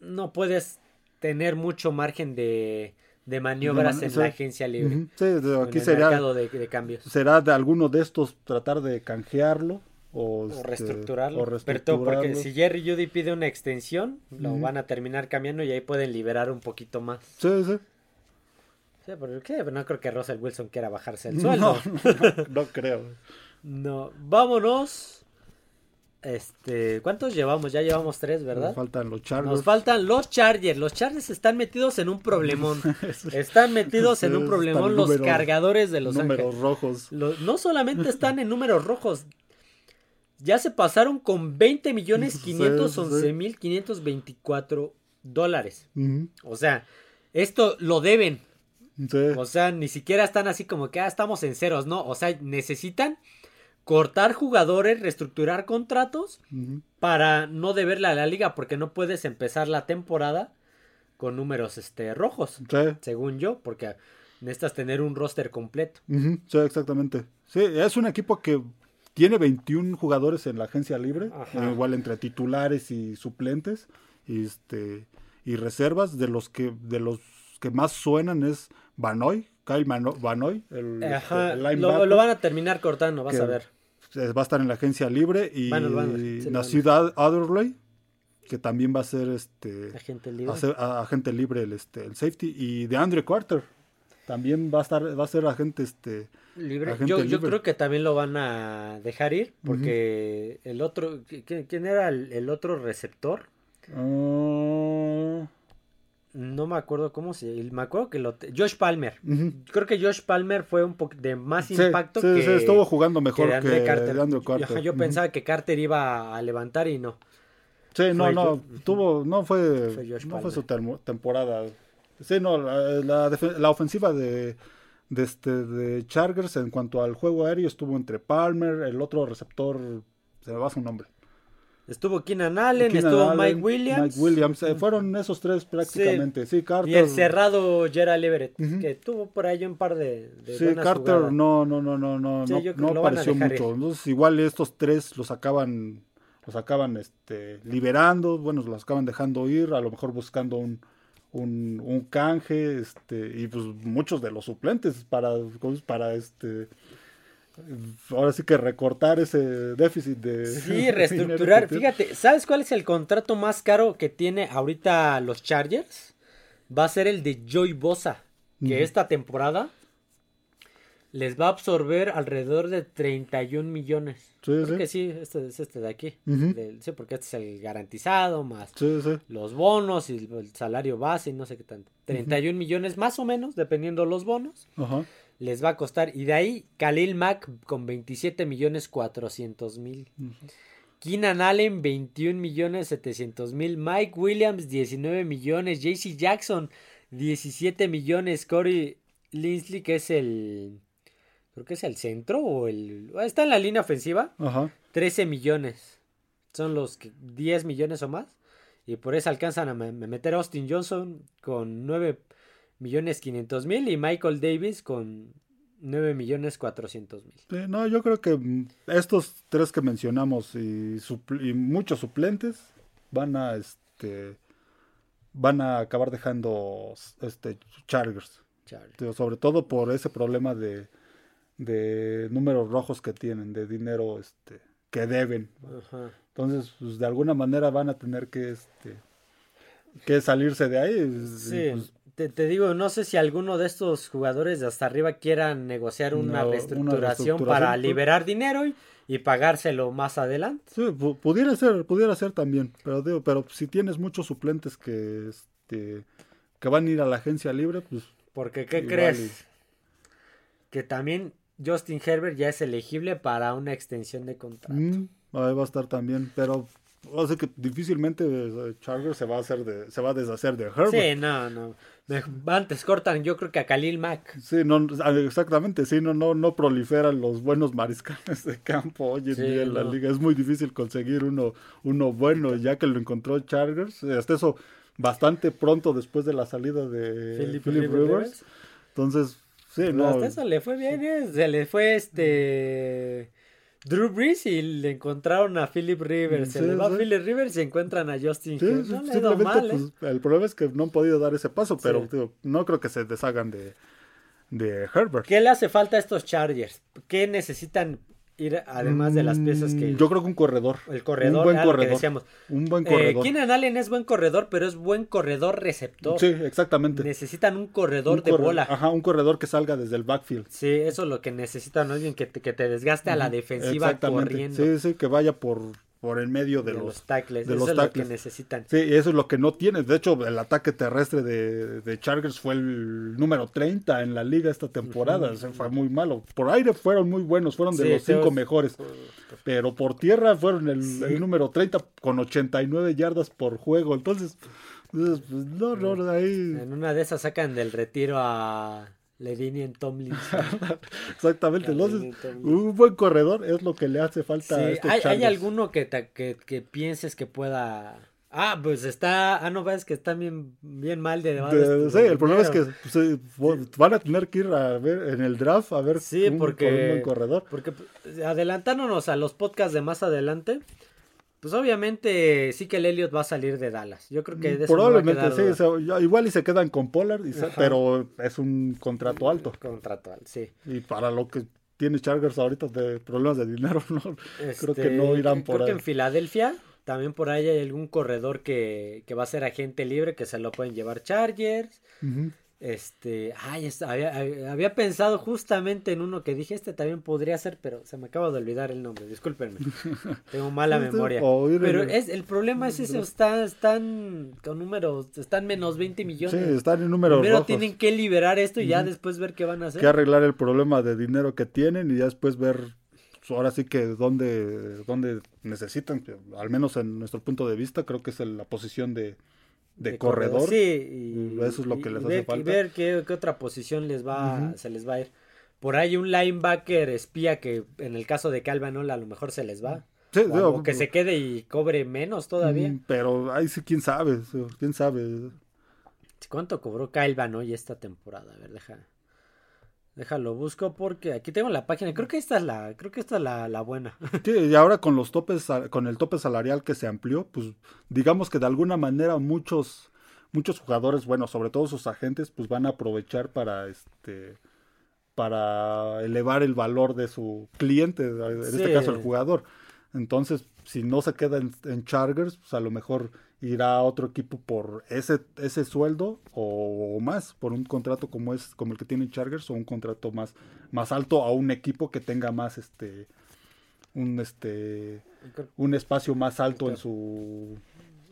no puedes tener mucho margen de, de maniobras De man- en sí. la agencia libre. Ujú. Sí, de- o aquí en mercado de, de cambios. será de alguno de estos tratar de canjearlo o, O este, reestructurarlo. o Pero todo porque reestructurarlo. si Jerry Judy pide una extensión, lo van a terminar cambiando y ahí pueden liberar un poquito más. Sí, sí. Sí, pero ¿qué? no creo que Russell Wilson quiera bajarse el sueldo. No, no creo. No, vámonos. Este, ¿cuántos llevamos? Ya llevamos tres, Nos ¿verdad? faltan los Chargers. Nos faltan los Chargers. Los Chargers están metidos en un problemón. Están metidos en un problemón los número- cargadores de Los números Ángeles. rojos. No solamente están en números rojos. Ya se pasaron con 20 millones Sí, 511 sí. mil 524 dólares. O sea, esto lo deben. Sí. O sea, ni siquiera están así como que ah, estamos en ceros, no. O sea, necesitan cortar jugadores, reestructurar contratos para no deberle a la liga, porque no puedes empezar la temporada con números este, rojos, Sí. según yo, porque necesitas tener un roster completo. Sí, exactamente. Sí, es un equipo que tiene 21 jugadores en la agencia libre, Ajá. eh, igual entre titulares y suplentes, y este y reservas de los que de los que más suenan es Banoy, Kyle Mano- Banoy, el, este, el lo, van a terminar cortando, vas que a ver. Eh, va a estar en la agencia libre y Bueno, sí, Ciudad Adderley que también va a ser este Agente libre. a ser- a- agente libre el este el safety y de Andre Carter también va a estar, va a ser agente este libre. agente Yo, yo creo que también lo van a dejar ir porque el otro, ¿quién, quién era el, el otro receptor? Ah, No me acuerdo cómo se, me acuerdo que lo, Josh Palmer. Creo que Josh Palmer fue un poco de más Sí, impacto sí, que, sí, estuvo jugando mejor que, Andre Carter. Yo-. Yo, pensaba que Carter iba a levantar y no. Sí, no, fue no, tuvo, no fue, no fue su termo- temporada. Sí, no, la, la la ofensiva de, de este de Chargers en cuanto al juego aéreo estuvo entre Palmer, el otro receptor, se me va su nombre. Estuvo Keenan Allen, Keenan estuvo Allen, Mike Williams. Mike Williams, eh, fueron esos tres prácticamente. Sí, Carter. Y el cerrado Gerald Everett, que tuvo por ahí un par de, de Sí, buenas Carter jugadas. no, no, no, no, no, Sí, no, apareció mucho. ir. Entonces, igual estos tres los acaban, los acaban este, liberando, bueno, los acaban dejando ir, a lo mejor buscando un, un, un canje, este, y pues muchos de los suplentes para, para este ahora sí que recortar ese déficit de Sí, reestructurar. Fíjate, ¿sabes cuál es el contrato más caro que tiene ahorita los Chargers? Va a ser el de Joey Bosa, que esta temporada les va a absorber alrededor de 31 millones. Sí, Creo sí. que sí, este es este de aquí. Sí, porque este es el garantizado, más Sí, los bonos y el, el salario base y no sé qué tanto. 31 millones más o menos, dependiendo los bonos, Ajá. Les va a costar. Y de ahí, Khalil Mack con 27 millones 400 mil. Keenan Allen, 21 millones 700 mil. Mike Williams, 19 millones. JC Jackson, 17 millones. Corey Linsley, que es el. Creo que es el centro o el. Está en la línea ofensiva. Ajá. 13 millones. Son los que 10 millones o más. Y por eso alcanzan a me- me meter a Austin Johnson con 9 millones 500 mil. Y Michael Davis con 9 millones 400 mil. Sí, no, yo creo que mm, estos tres que mencionamos y, muchos suplentes van a este van a acabar dejando este Chargers, sobre todo por ese problema de, de números rojos que tienen, de dinero este que deben. Ajá. Entonces, pues, de alguna manera van a tener que este que salirse de ahí. Sí, pues, te, te digo, no sé si alguno de estos jugadores de hasta arriba quieran negociar una, reestructuración, para pues. liberar dinero y, y pagárselo más adelante. Sí, pu- pudiera ser, pudiera ser también, pero digo, pero si tienes muchos suplentes que este que van a ir a la agencia libre, pues Porque, ¿qué crees? Que también Justin Herbert ya es elegible para una extensión de contrato. mm, ahí va a estar también, pero o sea que difícilmente Chargers se va a hacer de, se va a deshacer de Herbert. Sí, no, no. Antes cortan, yo creo que a Khalil Mack. Sí, no, ah, exactamente, sí, no, no, no proliferan los buenos mariscales de campo hoy en Sí, día en la liga. Es muy difícil conseguir uno, uno bueno, ya que lo encontró Chargers. Hasta eso bastante pronto después de la salida de Philip Philip Rivers. Rivers. Entonces, sí, No, no. hasta eso le fue bien, ¿eh? Se le fue este. Drew Brees y le encontraron a Philip Rivers. Se le va sí. a Philip Rivers y encuentran a Justin Sí, No le simplemente mal, ¿eh? pues, el problema es que no han podido dar ese paso, pero no creo que se deshagan de, de Herbert. ¿Qué le hace falta a estos Chargers? ¿Qué necesitan ir además de las piezas que... Mm, Yo creo que un corredor. El corredor, Un buen lo que corredor. decíamos. Un buen Eh, corredor. Keenan Allen es buen corredor, pero es buen corredor receptor. Sí, exactamente. Necesitan un corredor Un de bola. Ajá, un corredor que salga desde el backfield. Sí, eso es lo que necesitan, alguien que te, que te desgaste a la defensiva corriendo Sí, sí, que vaya por, por el medio de, de los... los tackles. de eso los es lo que necesitan. Sí, eso es lo que no tiene. De hecho, el ataque terrestre de, de Chargers fue el número 30 en la liga esta temporada. O sea, fue muy malo. Por aire fueron muy buenos, fueron de Sí, los cinco mejores. Pero por tierra fueron el, Sí. el número 30 con 89 yardas por juego. Entonces, entonces, pues, no, no, ahí. En una de esas sacan del retiro a Levinian Tomlinson. Exactamente. Entonces, Levinian Tomlinson. un buen corredor es lo que le hace falta a Sí, estos ¿hay, hay alguno que, te- que, que pienses que pueda... Ah, pues está... Ah, no, ves que están bien, bien mal de... De- sí, el problema es que van a tener que ir a ver en el draft a ver Sí, un, porque- un buen corredor. Porque pues, adelantándonos a los podcasts de más adelante, pues obviamente sí que el Elliot va a salir de Dallas. Yo creo que de no Probablemente sí, se- igual y se quedan con Pollard, y se- Ajá. pero es un contrato alto. Contratual, sí. Y para lo que tiene Chargers ahorita de problemas de dinero, no, creo que Este, no irán por Creo que ahí. en Filadelfia también por ahí hay algún corredor que, que va a ser agente libre que se lo pueden llevar Chargers. Ujú. Este, ay, había, había- pensado justamente en uno que dije, este también podría ser, pero se me acaba de olvidar el nombre, discúlpenme. Tengo mala memoria. Pero es, el problema es eso, están, están con números, están menos 20 millones. Sí, están en números Primero rojos. tienen que liberar esto y ya después ver qué van a hacer. que arreglar el problema de dinero que tienen y ya después ver pues, ahora sí que dónde, dónde necesitan, al menos en nuestro punto de vista, creo que es la posición de, de, corredor. Sí, y, Eso es lo que y- les y hace ver, y falta. ver qué, qué otra posición les va, se les va a ir. Por ahí un linebacker espía que en el caso de Calvanola a lo mejor se les va. Sí, O, digo, que se quede y cobre menos todavía. mm, Pero ahí sí, quién sabe, quién sabe. ¿Cuánto cobró Calvano hoy esta temporada? A ver, deja. Déjalo, busco porque aquí tengo la página. Creo que esta es la, creo que esta es la, la buena. Sí, y ahora con los topes, con el tope salarial que se amplió, pues digamos que de alguna manera muchos, muchos jugadores, bueno, sobre todo sus agentes, pues van a aprovechar para este para elevar el valor de su cliente, en este caso el jugador. Entonces, si no se queda en, en Chargers, pues a lo mejor irá a otro equipo por ese, ese sueldo o, o más, por un contrato como es, como el que tiene Chargers, o un contrato más, más alto a un equipo que tenga más este un este un espacio más alto en su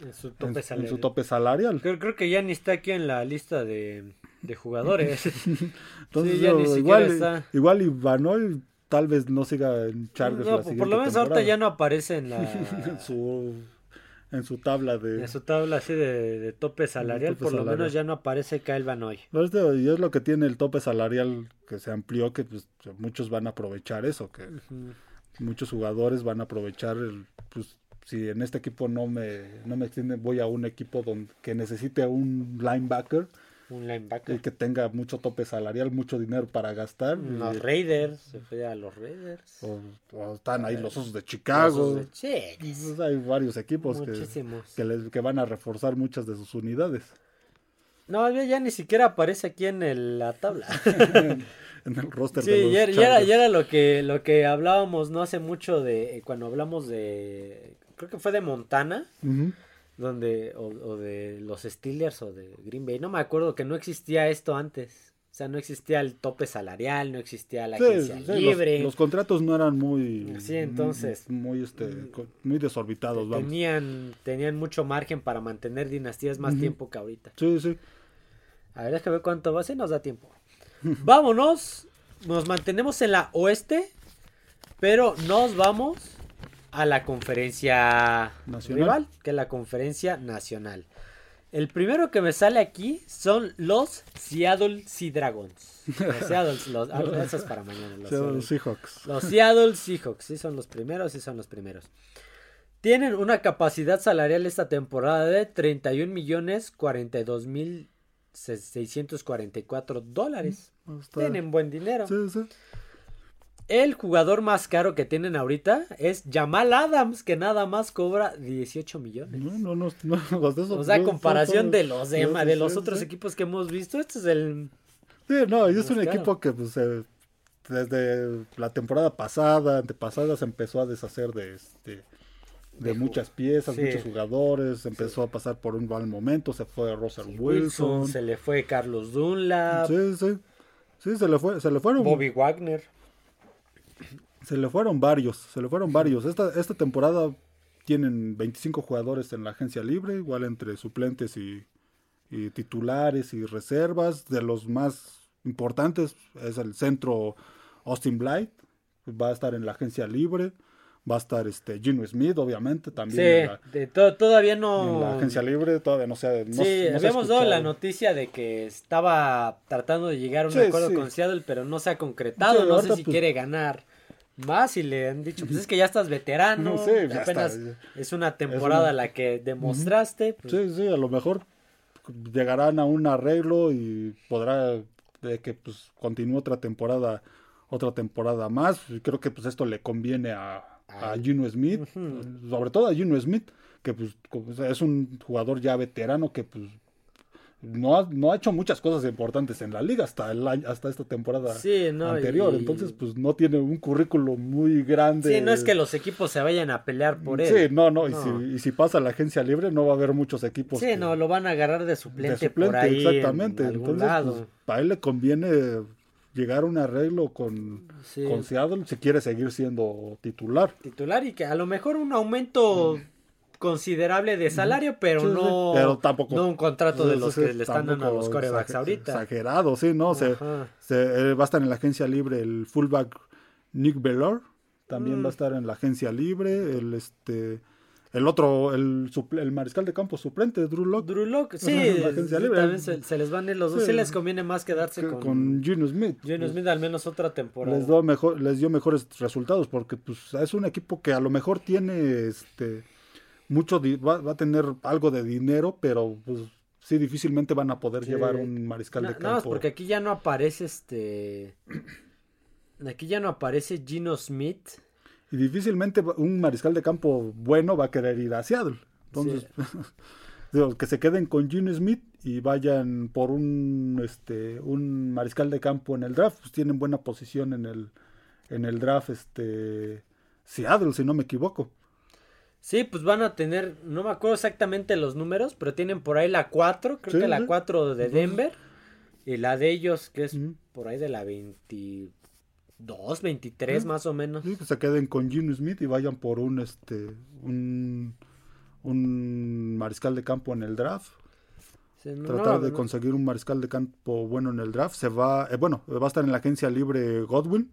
En su en, tope en salarial. su tope salarial. Creo, creo que ya ni está aquí en la lista de, de jugadores. Entonces, Sí, ya ni igual, está. igual Ivanol tal vez no siga en Chargers No, la por, lo menos ahorita ya no aparece en la en su en su tabla de en su tabla así de, de tope salarial. tope por lo salarial. menos ya no aparece Kyle Van. Pero este- y es lo que tiene el tope salarial que se amplió que pues, muchos van a aprovechar eso que muchos jugadores van a aprovechar el pues si en este equipo no me no me extienden voy a un equipo donde que necesite un linebacker Un y que tenga mucho tope salarial mucho dinero para gastar Los y- Raiders. Se fue a los Raiders. o, o están ahí los osos de Chicago Los de- Pues hay varios equipos que, muchísimos. que, les- que van a reforzar muchas de sus unidades No, ya, ni siquiera aparece aquí en el- la tabla. en el roster de Sí, los ya, ya era, ya era lo que lo que hablábamos no hace mucho de eh, cuando hablamos de creo que fue de Montana Ujú. Donde o, o de los Steelers o de Green Bay. No me acuerdo que no existía esto antes. O sea no existía el tope salarial no existía la agencia sí, los- libre. Los, contratos no eran muy. Sí, entonces- Muy, este, co- muy desorbitados, vamos. tenían tenían mucho margen para mantener dinastías más tiempo que ahorita. Sí, sí. a ver déjame ver cuánto va. A ser nos da tiempo. Vámonos. Nos mantenemos en la oeste pero nos vamos a la conferencia Nacional. rival, que es la conferencia nacional. El primero que me sale aquí son los Seattle Sea Dragons. Los Seattle, los, ah, eso es para mañana. Los, Seattle. Seahawks. Los Seattle Seahawks, sí son los primeros, sí son los primeros. Tienen una capacidad salarial esta temporada de 31 millones 42 mil 644 dólares. Tienen buen dinero. Sí, sí. El jugador más caro que tienen ahorita es Jamal Adams, que nada más cobra 18 millones. No, no, no. no, los de esos- O sea, comparación de los de, de los otros sí. equipos que hemos visto, este es el... Sí, no, y es un caro. equipo que pues, eh, desde la temporada pasada, antepasada, se empezó a deshacer de este de muchas piezas, sí. muchos jugadores, empezó a pasar por un mal momento, se fue Russell Wilson, Wilson. se le fue Carlos Dunlap, Sí, sí. Sí, se le fue, se le fueron Bobby Wagner. Se le fueron varios, se le fueron varios. Esta, esta temporada tienen 25 jugadores en la agencia libre, igual entre suplentes y, y titulares y reservas. De los más importantes es el centro Austin Blight, va a estar en la agencia libre. Va a estar este Gino Smith, obviamente, también Sí, en, la, de to- todavía en no... la agencia libre. Todavía no se, no, sí, no se ha habíamos dado la noticia de que estaba tratando de llegar a un Sí, acuerdo sí. con Seattle, pero no se ha concretado. No sé si pues- quiere ganar más y le han dicho, pues es que ya estás veterano, Sí, ya apenas está. es una temporada una- la que demostraste. pues, Sí, sí, a lo mejor llegarán a un arreglo y podrá de que pues continúe otra temporada, otra temporada más. Y creo que pues esto le conviene a, a. Gino Smith, sobre todo a Gino Smith, que pues es un jugador ya veterano que pues no ha, no ha hecho muchas cosas importantes en la liga hasta el año- hasta esta temporada Sí, no, anterior. y- Entonces, pues no tiene un currículo muy grande. Sí, no es que los equipos se vayan a pelear por él. Sí, no, no. Y, si, y si pasa la agencia libre, no va a haber muchos equipos. Sí, que- no, lo van a agarrar de de suplente, suplente, por ahí exactamente. en algún Entonces, lado. pues, para él le conviene llegar a un arreglo con, Sí. con Seattle si quiere seguir siendo titular. Titular y que a lo mejor un aumento considerable de salario, pero Sí, sí, no, pero tampoco- no un contrato de los que le están dando a los corebacks exager- ahorita. Exagerado, sí, ¿no? Se, eh, va a estar en la agencia libre el fullback Nick Bellor. También Mm. va a estar en la agencia libre. El este el otro, el, suple- el mariscal de campo suplente, Drew Locke. Drew Lock, sí, La agencia sí, libre. también se, se les van a ir los dos. Sí. Sí les conviene más quedarse que- con, con Smith. Geno Smith al menos otra temporada. les dio mejor les dio mejores resultados porque pues es un equipo que a lo mejor tiene este mucho va, va a tener algo de dinero pero pues sí difícilmente van a poder Sí. llevar un mariscal de Nada más campo porque aquí ya no aparece este. Aquí ya no aparece Gino Smith. y difícilmente un mariscal de campo bueno va a querer ir a Seattle entonces digo, que se queden con Gene Smith y vayan por un este un mariscal de campo en el draft pues tienen buena posición en el en el draft este Seattle si no me equivoco Sí, pues van a tener, no me acuerdo exactamente los números, pero tienen por ahí la 4, creo Sí, que la sí. 4 de Denver. Y la de ellos, que es por ahí de la 22, 23 Sí. más o menos. Sí, que se queden con Gino Smith y vayan por un este un, un mariscal de campo en el draft. Sí, no, Tratar de no, conseguir un mariscal de campo bueno en el draft. Se va, eh, bueno, va a estar en la agencia libre Godwin,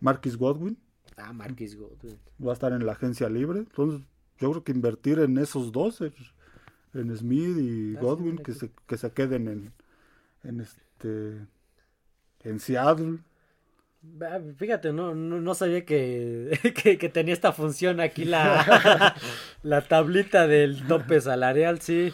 Marquis Godwin, Ah, Marquis Godwin. va a estar en la agencia libre. Entonces, yo creo que invertir en esos dos, en, Smith y Ah, Godwin, que se, que se queden en, en este en Seattle. Ah, Fíjate, no, no, no sabía que, que, que tenía esta función aquí la, la tablita del tope salarial, sí.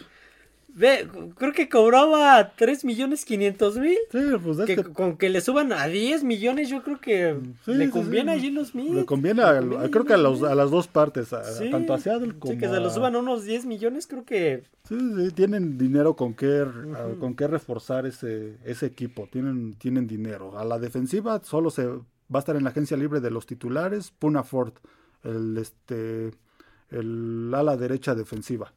Ve, creo que cobraba 3 millones 500 mil. Sí, pues es Que con que le suban a 10 millones, yo creo que Sí, le sí, conviene sí. a Gino Smith. Le conviene, Le a, creo que a, los- a las dos partes, a- Sí, tanto a Seattle como Sí, que se lo suban a unos 10 millones, creo que. Sí, sí, tienen dinero con qué, con qué reforzar ese, ese equipo, tienen, tienen dinero. A la defensiva solo se va a estar en la agencia libre de los titulares, Puna Ford, el, este, el ala derecha defensiva.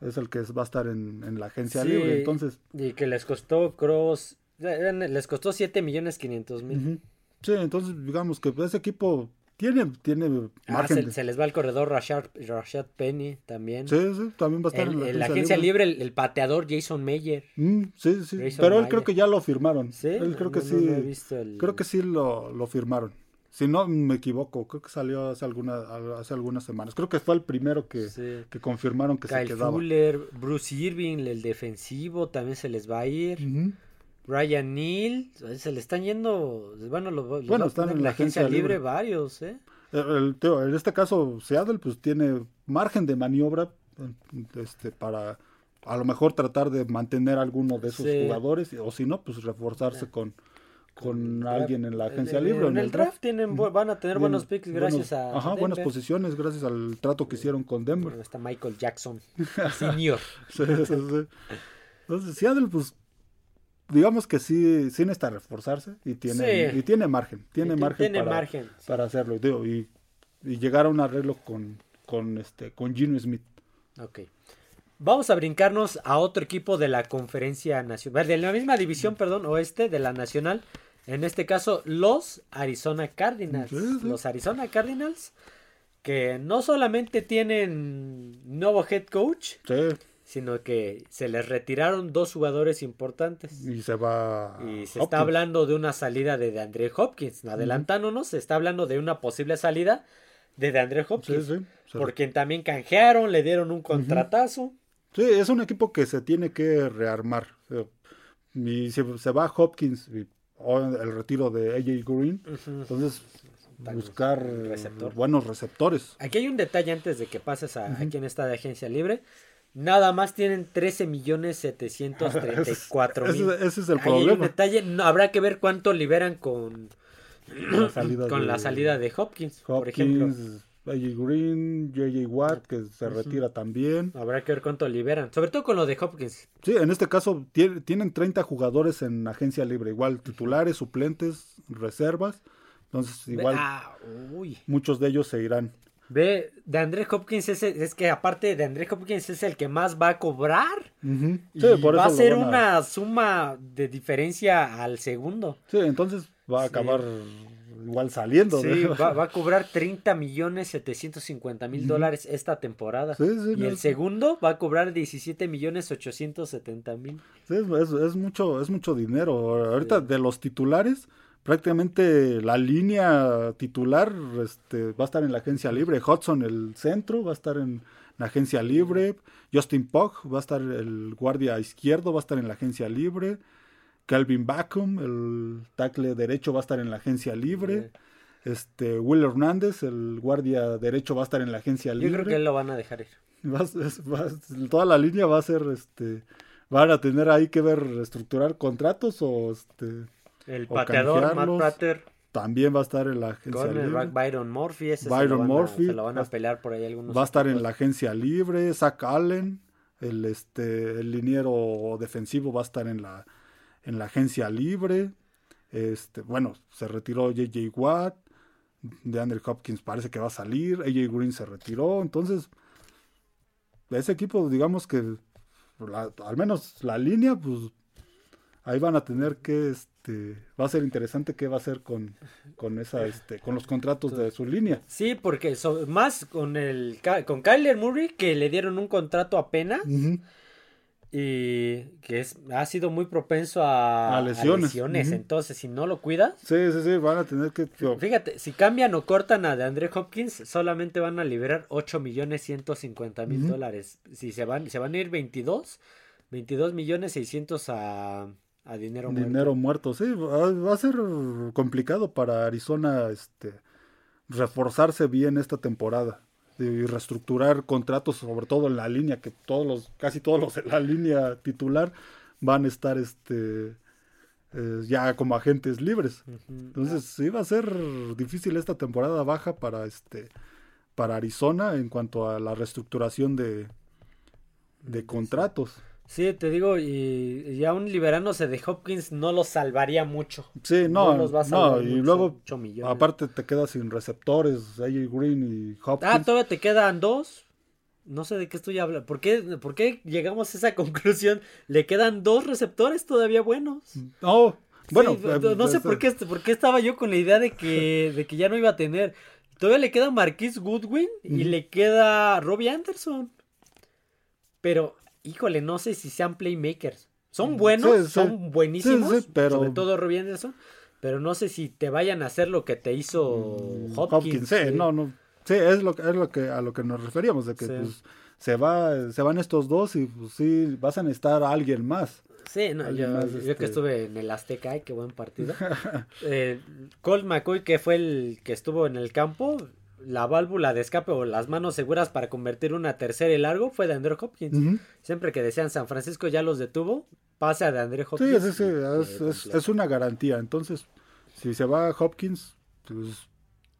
Es el que va a estar en, en la agencia Sí, libre, entonces... Y que les costó Cross. Les costó 7 millones 500 mil. ujú. Sí, entonces digamos que ese equipo tiene, tiene Ah, margen. se, de- se les va el corredor Rashad, Rashad Penny también. Sí, sí, también va a estar El- en la en la agencia, agencia libre. libre, el, el pateador Jason Meyer. Mm, sí, sí, Grayson pero él Mayer. creo que ya lo firmaron. ¿Sí? Él creo que No, sí. no, no he visto el- Creo que sí lo, lo firmaron. Si no me equivoco, creo que salió hace, alguna, hace algunas semanas. Creo que fue el primero que, Sí. que confirmaron que se quedaba. Fuller, Bruce Irving, el defensivo, también se les va a ir. Ujú. Ryan Neal, se le están yendo. Bueno, lo, los Bueno, están en la agencia libre, libre. varios, ¿eh? El- el- teo, en este caso, Seattle pues tiene margen de maniobra eh, este, para a lo mejor tratar de mantener alguno de esos Sí. jugadores o si no, pues reforzarse con, con el alguien draft. en la En- agencia en- libre. En el draft tienen, bu- van a tener buenos picks buenos- gracias a. Ajá, buenas posiciones gracias al trato que hicieron con Denver. Bueno, está Michael Jackson, senior. Sí, sí, sí. Entonces, Seattle, pues, digamos que sí, sí necesita reforzarse y tiene, Sí. y tiene margen, tiene Y margen, tiene para, margen, sí. para hacerlo. Digo, y, y llegar a un arreglo con, con este, con Gino Smith. Ok. Vamos a brincarnos a otro equipo de la conferencia nacional, de la misma división, perdón, oeste de la nacional. En este caso, los Arizona Cardinals. Sí, sí. Los Arizona Cardinals, que no solamente tienen nuevo head coach, Sí, sino que se les retiraron dos jugadores importantes. y se va. Y se Hopkins. está hablando de una salida de DeAndre Hopkins. Adelantándonos, se está hablando de una posible salida de DeAndre Sí, Hopkins. sí. se- Por quien también canjearon, le dieron un contratazo. Sí, es un equipo que se tiene que rearmar. Y si se va Hopkins y o el retiro de AJ Green, entonces Tal buscar receptor. buenos receptores. Aquí hay un detalle antes de que pases a, a quién está de agencia libre. Nada más tienen 13 millones 734 mil. Ese, ese es el Ahí hay un problema. detalle. No, habrá que ver cuánto liberan con, La salida con de- la salida de Hopkins, por ejemplo. AJ Green, JJ Watt, que se retira también. Habrá que ver cuánto liberan. Sobre todo con lo de Hopkins. Sí, en este caso tienen 30 jugadores en agencia libre. Igual titulares, suplentes, reservas. Entonces, igual ah, muchos de ellos se irán. Ve, de André Hopkins es, es, que aparte de André Hopkins es el que más va a cobrar. y va a ser una suma de diferencia al segundo. Sí, entonces va a acabar igual saliendo. Sí, va, a cobrar 30 millones 750 mil dólares esta temporada. y el segundo va a cobrar 17 millones 870 mil. Sí, es, mucho, es mucho dinero. Ahorita de los titulares, prácticamente la línea titular este, va a estar en la agencia libre. Hudson, el centro, va a estar en la agencia libre. Justin Pog va a estar el guardia izquierdo, va a estar en la agencia libre. Calvin Backum, el tackle derecho, va a estar en la agencia libre. Este, Will Hernández, el guardia derecho, va a estar en la agencia libre. Yo creo que él lo van a dejar ir. toda la línea va a ser, este, van a tener ahí que ver, estructurar contratos o, este, el pateador Matt Prater. También va a estar en la agencia libre. Byron Murphy, ese Byron se Murphy. se lo van a pelear por ahí algunos. Va a estar en la agencia libre. Zach Allen, el, este, el liniero defensivo, va a estar en la en la agencia libre. Este, bueno, se retiró JJ Watt. De Andrew Hopkins parece que va a salir. AJ Green se retiró. Entonces, ese equipo, digamos que al menos la línea, pues ahí van a tener que, este, va a ser interesante qué va a hacer con, con esa, este, con los contratos de su línea. Sí, porque más con el, con Kyler Murray que le dieron un contrato apenas y que es, ha sido muy propenso a, lesiones. Entonces, si no lo cuidas. Sí, sí, sí, van a tener que. Fíjate, si cambian o cortan a de André Hopkins, solamente van a liberar 8 millones 150 mil dólares. Si se van, se van a ir 22, 22 millones 600 a, a dinero muerto. Dinero muerto, sí, va a ser complicado para Arizona este reforzarse bien esta temporada y reestructurar contratos, sobre todo en la línea, que todos los, casi todos los en la línea titular van a estar este eh, ya como agentes libres. Entonces sí va a ser difícil esta temporada baja para este para Arizona en cuanto a la reestructuración de, de contratos. Sí, te digo, y, ya un liberándose de Hopkins no lo salvaría mucho. Sí, no, no, y luego, aparte te quedas sin receptores, AJ Green y Hopkins. Ah, todavía te quedan dos. No sé de qué estoy hablando. ¿Por qué, ¿Por qué llegamos a esa conclusión? Le quedan dos receptores todavía buenos. No, bueno. Eh, no sé por qué, por qué estaba yo con la idea de que, de que ya no iba a tener. Todavía le queda Marquis Goodwin y le queda Robbie Anderson. Pero híjole, no sé si sean playmakers. Son buenos, son buenísimos, pero... sobre todo Robbie Anderson, pero no sé si te vayan a hacer lo que te hizo mm, Hopkins. sí, no, no. Sí, es lo, es lo que a lo que nos referíamos, de que pues, se va, se van estos dos y pues sí, vas a necesitar a alguien más. Sí, no, yo, que este estuve en el Azteca, ay, qué buen partido. eh, Colt McCoy, que fue el que estuvo en el campo, la válvula de escape o las manos seguras para convertir una tercera y largo fue de Andrew Hopkins. Siempre que decían San Francisco ya los detuvo, pasa de Andrew Hopkins. Sí, es, una garantía. Entonces, si se va Hopkins, pues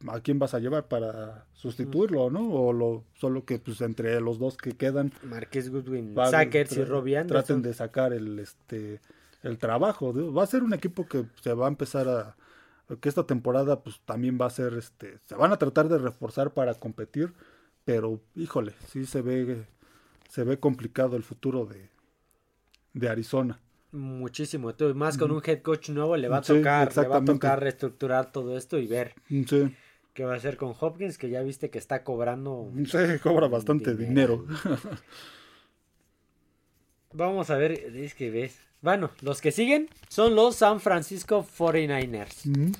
¿a quién vas a llevar para sustituirlo, no? O lo, solo que pues entre los dos que quedan. Marqués Goodwin, Sackers y Robbie Anderson. Traten de sacar el, este, el trabajo. Va a ser un equipo que se va a empezar a que esta temporada pues también va a ser este se van a tratar de reforzar para competir pero híjole sí se ve se ve complicado el futuro de de Arizona. Muchísimo más con un head coach nuevo le va a tocar le va a tocar reestructurar todo esto y ver qué va a hacer con Hopkins que ya viste que está cobrando sí cobra bastante dinero. Vamos a ver es que ves bueno, los que siguen son los San Francisco 49ers.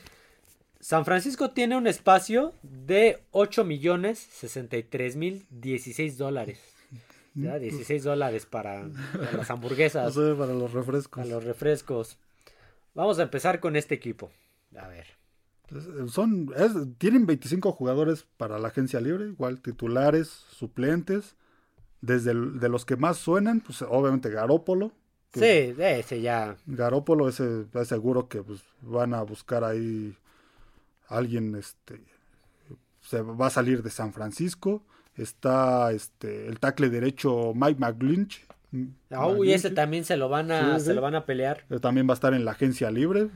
San Francisco tiene un espacio de 8 millones 63 mil 16 dólares. ¿Ya? 16 dólares para, las hamburguesas. para los refrescos. Para los refrescos. Vamos a empezar con este equipo. A ver. Son, tienen 25 jugadores para la agencia libre, igual titulares, suplentes. Desde de los que más suenan, pues obviamente Garópolo, Sí, ese ya. Garópolo, ese seguro que pues, van a buscar ahí alguien, este, se va a salir de San Francisco. Está este el tackle derecho Mike McGlinch. Ah, uy, ese también se lo van a, Sí, se lo van a pelear. Eh, También va a estar en la agencia libre.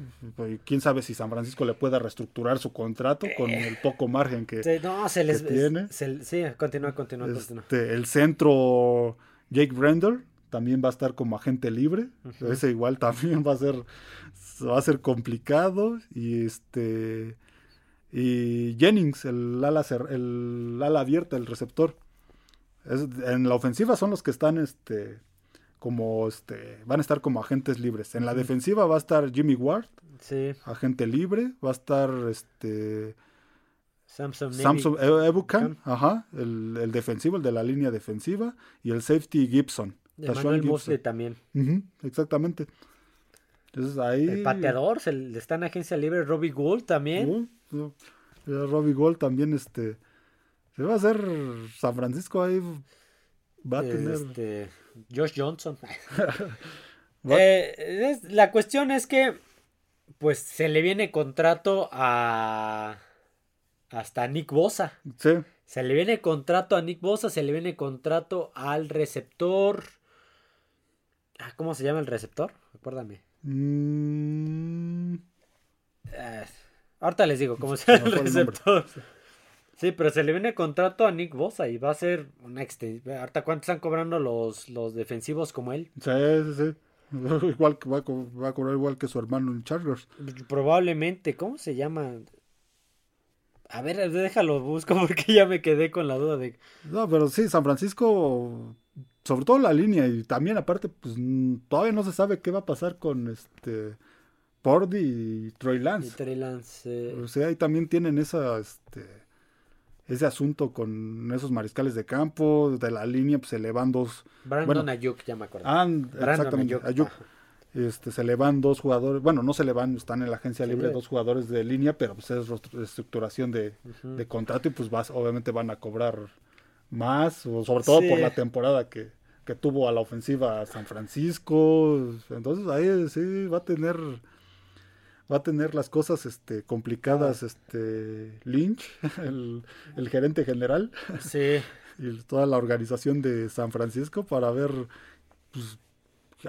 Quién sabe si San Francisco le pueda reestructurar su contrato con el poco margen que, Sí, no, se les. que tiene. se- sí, continúa, continúa, continúa. Este, el centro Jake Brender también va a estar como agente libre. Ujú. Ese igual también va a ser va a ser complicado y este y Jennings, el ala el ala abierta, el receptor. Es- en la ofensiva son los que están este como este van a estar como agentes libres. En la defensiva va a estar Jimmy Ward, Sí, agente libre, va a estar este Samson. maybe. Samson E- ajá, el, el defensivo, el de la línea defensiva, y el safety Gibson. Emmanuel Gibson. Mosley también. Exactamente. Entonces ahí. El pateador, se le está en agencia libre. Robbie Gould también. Uh, uh, Robbie Gold también, este. Se va a hacer San Francisco ahí. Va a tener. Este, Josh Johnson. Eh, es- la cuestión es que, pues, se le viene contrato a. Hasta Nick Bosa. sí, Se le viene contrato a Nick Bosa, se le viene contrato al receptor. Ah, ¿Cómo se llama el receptor? Acuérdame. mm, Ah, ahorita les digo cómo se llama el receptor. Sí, pero se le viene contrato a Nick Bosa y va a ser una extensión. Ahorita, ¿cuánto están cobrando los, los defensivos como él? sí, sí, sí. Igual que va a, co- va a cobrar igual que su hermano en Chargers. Probablemente, ¿cómo se llama? A ver, déjalo, busco porque ya me quedé con la duda de... No, pero sí, San Francisco, sobre todo la línea, y también aparte, pues todavía no se sabe qué va a pasar con este Pordy y Troy y Lance. Trey Lance, eh, O sea, ahí también tienen esa, este, ese asunto con esos mariscales de campo, de la línea, pues se le van dos. Brandon bueno. Ayuk, ya me acuerdo. Brandon exactamente, Ayuk. Este, se le van dos jugadores, bueno, no se le van, están en la agencia Sí, libre dos jugadores de línea, pero pues es restru- estructuración de, de contrato y pues vas, obviamente van a cobrar más, o sobre todo por la temporada que, que tuvo a la ofensiva San Francisco. Entonces ahí sí va a tener va a tener las cosas este complicadas este Lynch, el, el gerente general. Sí, y toda la organización de San Francisco para ver pues,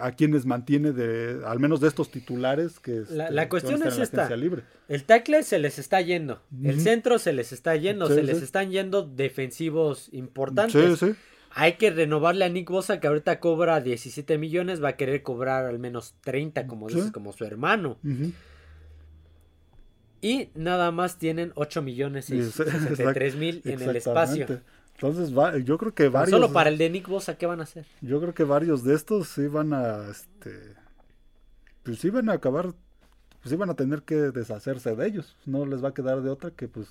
a quienes mantiene de al menos de estos titulares que La- este, la que cuestión van a es la esta. libre. el tackle se les está yendo. El centro se les está yendo. Sí, se les están yendo defensivos importantes. Sí, sí. Hay que renovarle a Nick Bosa, que ahorita cobra 17 millones. Va a querer cobrar al menos 30, como dices, como su hermano. Y nada más tienen 8 millones Sí, 63 mil en el espacio. Entonces, va, yo creo que varios. Solo para el de Nick Bosa, ¿qué van a hacer? Yo creo que varios de estos sí van a. Este, pues sí van a acabar. Pues sí van a tener que deshacerse de ellos. No les va a quedar de otra que, pues.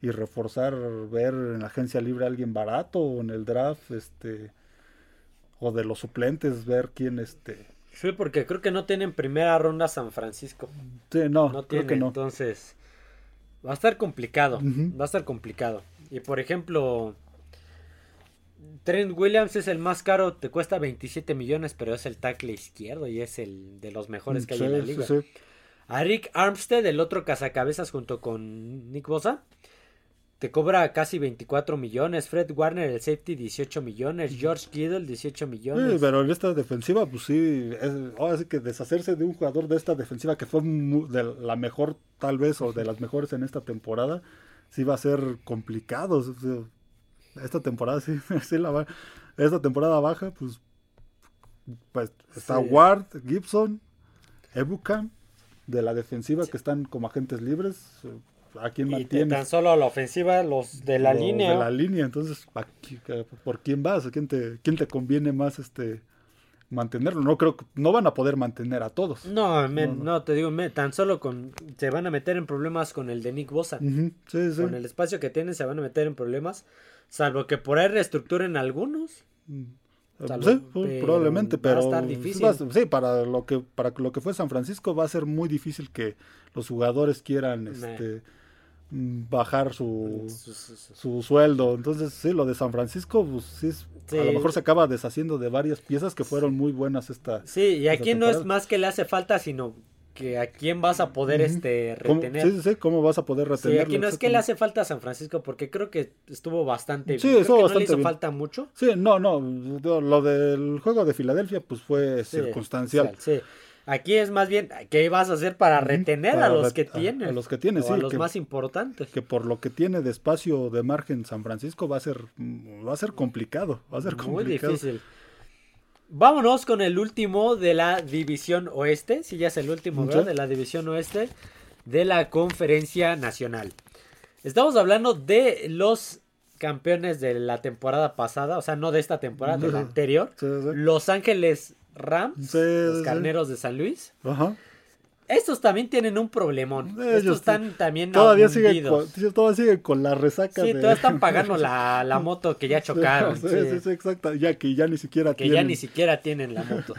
Y reforzar, ver en la agencia libre a alguien barato o en el draft, este. O de los suplentes, ver quién, este. Sí, porque creo que no tienen primera ronda San Francisco. Sí, no, No creo que no. entonces va a estar complicado, va a estar complicado. Y por ejemplo, Trent Williams es el más caro, te cuesta 27 millones, pero es el tackle izquierdo y es el de los mejores que hay Sí, en la sí, liga. sí. A Rick Armstead, el otro cazacabezas junto con Nick Bosa, te cobra casi 24 millones. Fred Warner, el safety, 18 millones. George Kittle, 18 millones. Sí, pero en esta defensiva, pues sí, es, ahora sí que deshacerse de un jugador de esta defensiva que fue de la mejor, tal vez, o de las mejores en esta temporada, sí va a ser complicado. Esta temporada, sí, sí la va- esta temporada baja, pues, pues está Sí. Ward, Gibson, Ebukam, de la defensiva que están como agentes libres. ¿A quién mantienes? tan solo a la ofensiva, los de la Los línea. De la línea, entonces, ¿pa' qué- qué- ¿por quién vas? ¿A quién te, quién te conviene más este mantenerlo? No creo que no van a poder mantener a todos. No, men, No, no, no. te digo, men, tan solo con. Se van a meter en problemas con el de Nick Bosa. Sí, sí. Con el espacio que tienen, se van a meter en problemas. Salvo que por ahí reestructuren algunos. Mm. Salvo- Sí, pues, pero probablemente, va a pero estar sí difícil. va sí, para lo que para lo que fue San Francisco va a ser muy difícil que los jugadores quieran este mm, bajar su, Su- su- su- su sueldo. Entonces, sí, lo de San Francisco, pues sí, a lo mejor se acaba deshaciendo de varias piezas que fueron muy buenas esta. Sí, y aquí no es más que le hace falta, sino que a quién vas a poder este ¿Cómo, retener. sí, sí, sí, ¿cómo vas a poder Sí, retenerlo? aquí no es que le hace falta a San Francisco porque creo que estuvo bastante Sí, bien. Creo que no bastante le hizo bien. falta mucho. Sí, no, no, lo del juego de Filadelfia pues fue Sí, circunstancial. Sí. Aquí es más bien qué vas a hacer para retener para a los que a- tiene. a los que tiene, o sí, A los que- más importantes. Que por lo que tiene de espacio de margen San Francisco va a ser va a ser complicado, va a ser Muy complicado. difícil. Vámonos con el último de la división oeste. Si ya es el último, Sí. ¿verdad? De la división oeste de la conferencia nacional. Estamos hablando de los campeones de la temporada pasada, o sea, no de esta temporada, de la anterior. Sí, sí. Los Ángeles Rams, Sí, los sí. carneros de San Luis. Ajá. Estos también tienen un problemón. Ellos Estos están también Todavía siguen con, todavía siguen con la resaca Sí, de todavía están pagando la, la moto que ya chocaron. Sí, sí. sí, exacto, ya que ya ni siquiera que ya tienen. ni siquiera tienen la moto.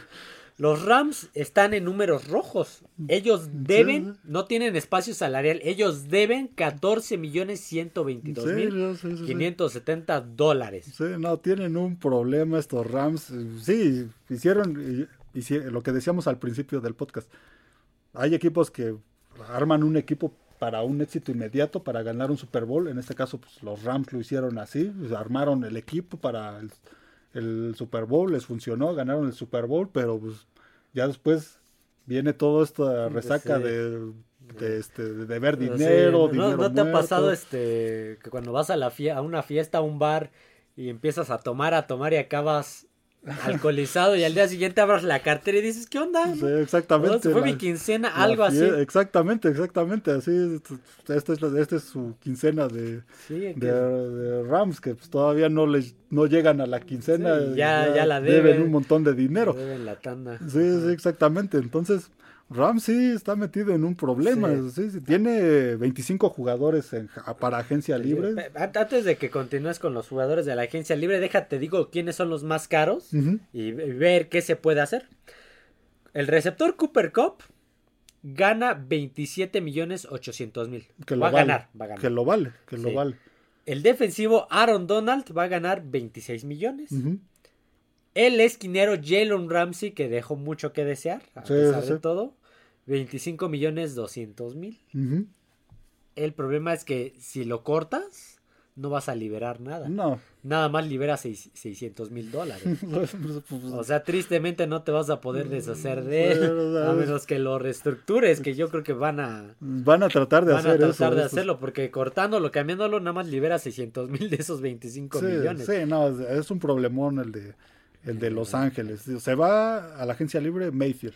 Los Rams están en números rojos. Ellos deben, sí. no tienen espacio salarial, ellos deben 14 millones 122 Sí, mil sí, sí, sí. 570 dólares. Sí, no, tienen un problema estos Rams. Sí, hicieron y- hici- lo que decíamos al principio del podcast. Hay equipos que arman un equipo para un éxito inmediato, para ganar un Super Bowl. En este caso, pues, los Rams lo hicieron así. pues, armaron el equipo para el, el Super Bowl, les funcionó, ganaron el Super Bowl, pero pues ya después viene toda esta resaca Sí. de, de, este, de ver Sí, dinero, ¿no- dinero ¿No te ha pasado este que cuando vas a la fie- a una fiesta, a un bar y empiezas a tomar, a tomar y acabas alcoholizado y al día siguiente abras la cartera y dices, ¿qué onda? Sí, exactamente. ¿Se fue la- mi quincena? Algo así. Exactamente, exactamente. Así, esta es, la- esta es su quincena de, Sí, de, que- de Rams, que pues, todavía no les no llegan a la quincena. Sí, ya- ya la deben. deben. un montón de dinero. deben la tanda. Sí, sí, exactamente. Entonces, Rams sí está metido en un problema. Sí. Sí, sí, Tiene 25 jugadores en para agencia libre. Antes de que continúes con los jugadores de la agencia libre, déjate digo quiénes son los más caros y ve- ver qué se puede hacer. El receptor Cooper Cup gana 27 millones 800 mil. Que lo Va a ganar, va a ganar. Que lo vale, que lo vale. El defensivo Aaron Donald va a ganar 26 millones. El esquinero Jalen Ramsey, que dejó mucho que desear, a Sí, pesar sí, de todo, 25 millones 200 mil. El problema es que si lo cortas, no vas a liberar nada. No. Nada más libera seis- 600 mil dólares. Pues, O sea, tristemente no te vas a poder deshacer de él. A menos que lo reestructures, que yo creo que van a, Van a tratar de van a tratar eso. de hacerlo. Porque cortándolo, cambiándolo, nada más libera 600 mil de esos 25 Sí, millones. sí, no, es- es un problemón el de, el de Los Ángeles. Se va a la agencia libre Mayfield.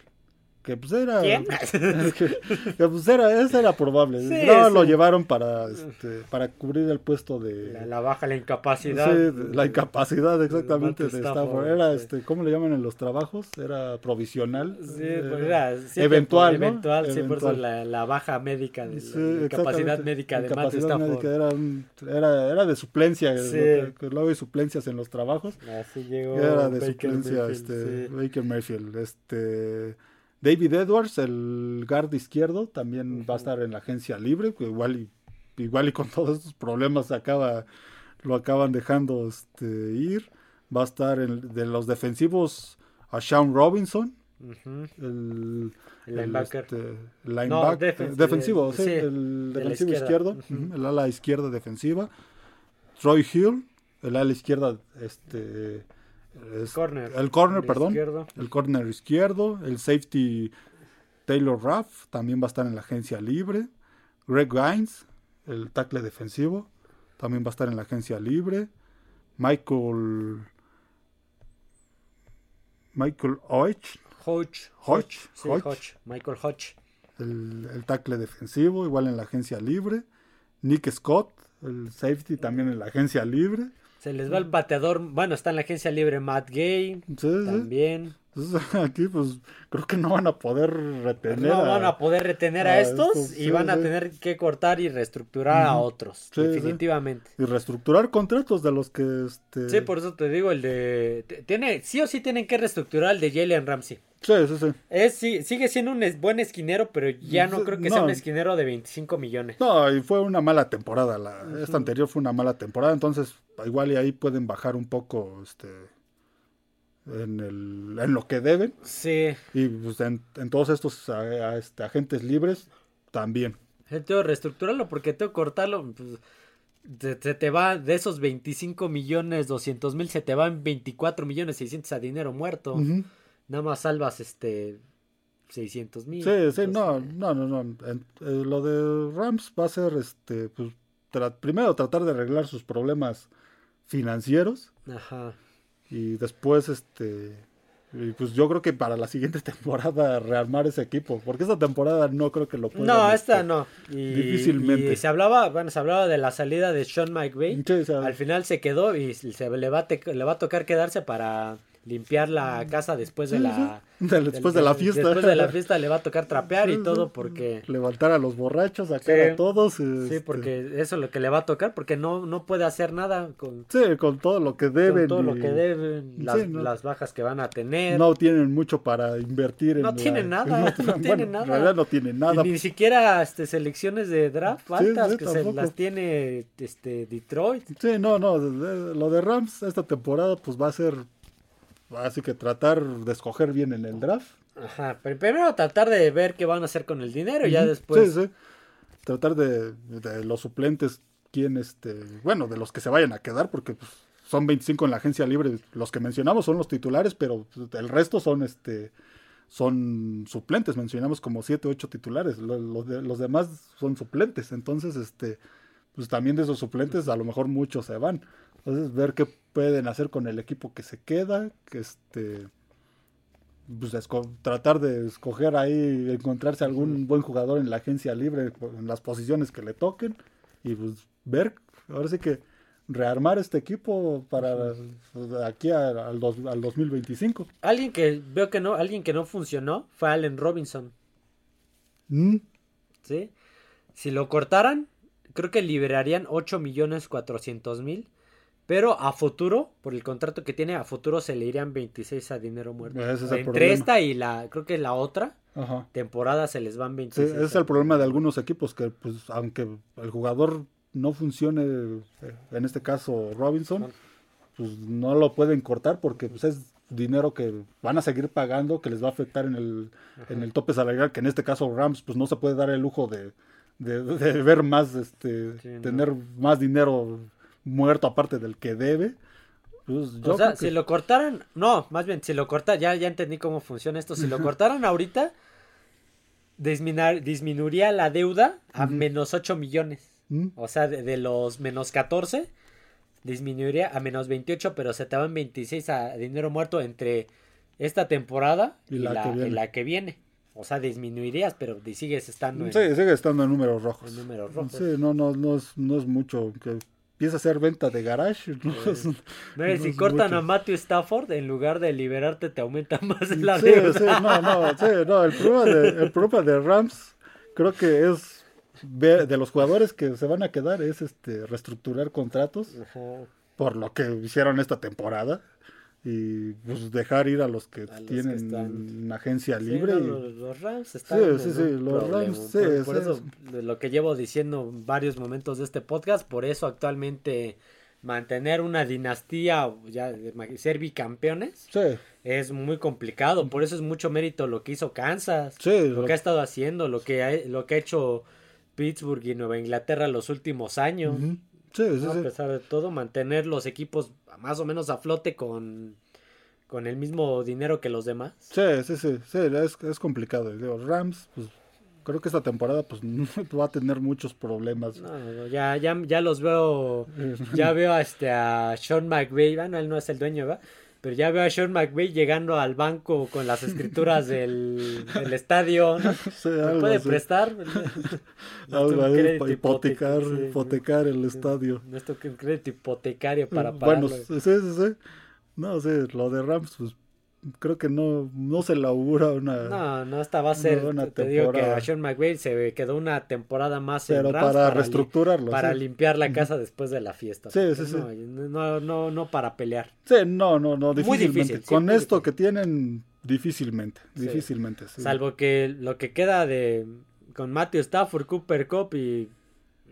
Que pues era. ¿Quién? que, que, pues era, eso era probable. Sí, no, sí. lo llevaron para, este, para cubrir el puesto de. La, la baja, la incapacidad. Sí, la incapacidad exactamente Matt de Stafford, Stafford. Era, este, ¿cómo le llaman en los trabajos? Era provisional. Sí, Eh, pues era eventual, ¿no? Eventual, sí, por eso Eventual. la, la baja médica, de, la incapacidad médica de Matt Incapacidad Stafford. médica era, era, era de suplencia. Que- que luego hay suplencias en los trabajos. Así llegó Era de Baker suplencia Mayfield, este, sí. Baker Mayfield. Este, David Edwards, el guard izquierdo, también va a estar en la agencia libre. igual, y, igual y con todos estos problemas acaba, lo acaban dejando este, ir. Va a estar en, de los defensivos a Sean Robinson, Ujú. el, El linebacker. este, linebacker- defen- defensivo, de- sí, sí, el defensivo izquierdo, el ala izquierda defensiva. Troy Hill, el ala izquierda, este, es- Corner. el corner, El perdón, izquierdo. el corner izquierdo, el safety Taylor Raff también va a estar en la agencia libre. Greg Gaines, el tackle defensivo, también va a estar en la agencia libre. Michael Michael Hodge. Hodge, Sí, Hodge. Hodge. Michael Hodge. el, el tackle defensivo, igual en la agencia libre. Nick Scott, el safety también en la agencia libre. Se les va el bateador. Bueno, está en la agencia libre Matt Gay. Sí, sí. También. Entonces, aquí pues creo que no van a poder retener No a- van a poder retener a, a estos estos, y sí, van a sí. tener que cortar y reestructurar a otros. Sí, sí. definitivamente. y reestructurar contratos de los que este Sí, por eso te digo, el de... Tiene, sí o sí tienen que reestructurar el de Jalen Ramsey. Sí sí sí Es, sí, sigue siendo un buen esquinero, pero ya no creo que sea un esquinero de 25 millones. no y fue una mala temporada la esta anterior fue una mala temporada entonces igual y ahí pueden bajar un poco este en, el, en lo que deben. Sí. Y pues en, en todos estos a- a- este, agentes libres también. Tengo que reestructurarlo porque tengo que cortarlo. pues, se, se te va de esos 25 millones 200 mil, se te van 24 millones 600 a dinero muerto. Ujú. Nada más salvas este 600 mil. Sí, sí, no, no, no, no. En- eh, lo de Rams va a ser, este, pues, tra- primero tratar de arreglar sus problemas financieros Ajá. y después, este, y pues yo creo que para la siguiente temporada rearmar ese equipo, porque esta temporada no creo que lo puedan. No, este, esta no. Y, difícilmente. y se hablaba, bueno, se hablaba de la salida de Sean McVay. Sí, o sea, Al final se quedó y se le va, le va a tocar quedarse para limpiar la casa después de la después de la fiesta. Después de la fiesta le va a tocar trapear y todo porque Levantar a los borrachos, sacar Sí. a todos. sí, este, porque eso es lo que le va a tocar porque no no puede hacer nada con, Sí, con todo lo que deben. con todo lo que deben, las, Sí, no. las bajas que van a tener. No tienen mucho para invertir en No la- tienen nada, no bueno, tienen nada. En realidad no tienen nada. Y ni siquiera este, selecciones de draft altas sí, que se las tiene este Detroit. Sí, no, no, lo de Rams esta temporada pues va a ser, así que tratar de escoger bien en el draft. Ajá, pero primero tratar de ver qué van a hacer con el dinero y ya después. Sí, sí. Tratar de, de los suplentes, quién, este, bueno, de los que se vayan a quedar, porque pues, son 25 en la agencia libre. Los que mencionamos son los titulares, pero pues, el resto son, este, son suplentes. Mencionamos como 7, 8 titulares. Lo- Los, de- los demás son suplentes. Entonces, este, pues también de esos suplentes a lo mejor muchos se van. Entonces, ver qué pueden hacer con el equipo que se queda, que este pues, tratar de escoger ahí, encontrarse algún buen jugador en la agencia libre, en las posiciones que le toquen, y pues ver, ahora sí que rearmar este equipo para pues, aquí a- al, dos- al 2025. Alguien que veo que no, alguien que no funcionó fue Allen Robinson, Mm, ¿sí? Si lo cortaran, creo que liberarían 8 millones 400 mil, pero a futuro, por el contrato que tiene, a futuro se le irían 26 a dinero muerto. Ese es el Entre problema. esta y la, creo que la otra Ajá. temporada se les van Sí, 26. ese es el problema de algunos equipos que, pues, aunque el jugador no funcione, eh, en este caso Robinson, pues no lo pueden cortar porque pues, es dinero que van a seguir pagando, que les va a afectar en el, en el tope salarial, que en este caso Rams pues no se puede dar el lujo de, de, de ver más, este, Sí, no. tener más dinero muerto aparte del que debe. Pues, yo O sea, que- si lo cortaran, no, más bien, si lo corta, ya, ya entendí cómo funciona esto. Si lo cortaran ahorita, disminar- disminuiría la deuda a menos 8 millones. ¿Mm? O sea, de, de los menos 14, disminuiría a menos 28, pero se te van 26 a dinero muerto entre esta temporada y, Y la la, que y viene. la que viene. O sea, disminuirías, pero sigues estando en, Sí, sigue estando en números rojos. en números rojos. Sí, no, no, no es, no es mucho. Que empieza a ser venta de garage. ¿no? Mira, no si cortan a Matthew Stafford, en lugar de liberarte, te aumenta más la sí, deuda. sí, no, no, sí, no, el problema, de, el problema de Rams creo que es de los jugadores que se van a quedar es este reestructurar contratos Ajá. por lo que hicieron esta temporada y pues dejar ir a los que A los que tienen están- agencia Sí, libre no, los, los Rams están Sí, sí, sí, los. Rams, sí, por, eso lo que llevo diciendo en varios momentos de este podcast, por eso actualmente mantener una dinastía, ya ser bicampeones, sí, es muy complicado, por eso es mucho mérito lo que hizo Kansas, sí, lo que ha estado haciendo, lo que ha, lo que ha hecho Pittsburgh y Nueva Inglaterra los últimos años. ujú, sí, sí, ¿no? A pesar de todo, mantener los equipos más o menos a flote con, con el mismo dinero que los demás. Sí, sí, sí, sí, es, es complicado. Digo, Rams, pues creo que esta temporada pues no va a tener muchos problemas. No, no, no, ya, ya, ya los veo, ya veo a, este, a Sean McVay, bueno, él no es el dueño, ¿verdad? Pero ya veo a Sean McVay llegando al banco con las escrituras del, del estadio, ¿no? Sí, ¿Me puede así. prestar? Algo ahí, hipotecar, hipoteca- sí. hipotecar el estadio. Nuestro crédito hipotecario para bueno, pagarlo. sí, sí, sí. No, sí, lo de Rams, pues creo que no, no se le augura una... No, no, esta va a ser, Una te, te digo que a Sean McVay se quedó una temporada más en pero Rams para li- reestructurarlo. para sí. limpiar la casa después de la fiesta. Sí, sí, sí. No, no, no, no para pelear. Sí, no, no, no, Muy difícilmente. difícil, Con esto difícil. que tienen, difícilmente, difícilmente. sí. Salvo que lo que queda de con Matthew Stafford, Cooper Cup y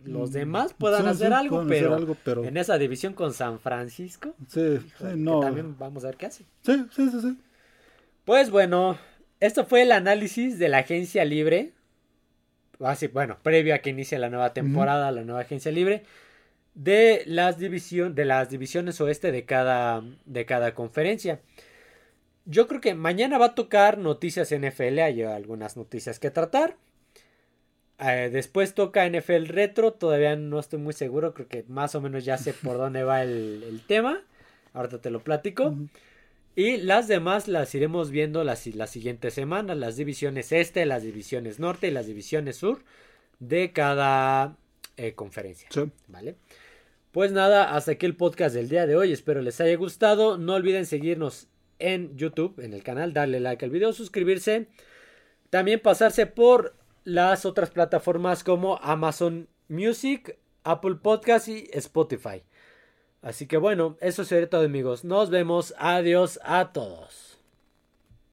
los demás puedan Sí, hacer, sí, algo, hacer pero algo, pero- en esa división con San Francisco, Sí, no. también vamos a ver qué hace. Sí, sí, sí, sí. Pues bueno, esto fue el análisis de la agencia libre. Así, bueno, previo a que inicie la nueva temporada, la nueva agencia libre. De las, división, de las divisiones oeste de cada, de cada conferencia. Yo creo que mañana va a tocar noticias NFL. Hay algunas noticias que tratar. Eh, después toca NFL Retro. Todavía no estoy muy seguro. Creo que más o menos ya sé por dónde va el, el tema. Ahorita te lo platico. Y las demás las iremos viendo las, las siguientes semanas. Las divisiones este, las divisiones norte y las divisiones sur de cada eh, conferencia. Sí. ¿Vale? Pues nada, hasta aquí el podcast del día de hoy. Espero les haya gustado. No olviden seguirnos en YouTube, en el canal, darle like al video, suscribirse. También pasarse por las otras plataformas como Amazon Music, Apple Podcast y Spotify. Así que bueno, eso sería todo amigos. Nos vemos. Adiós a todos.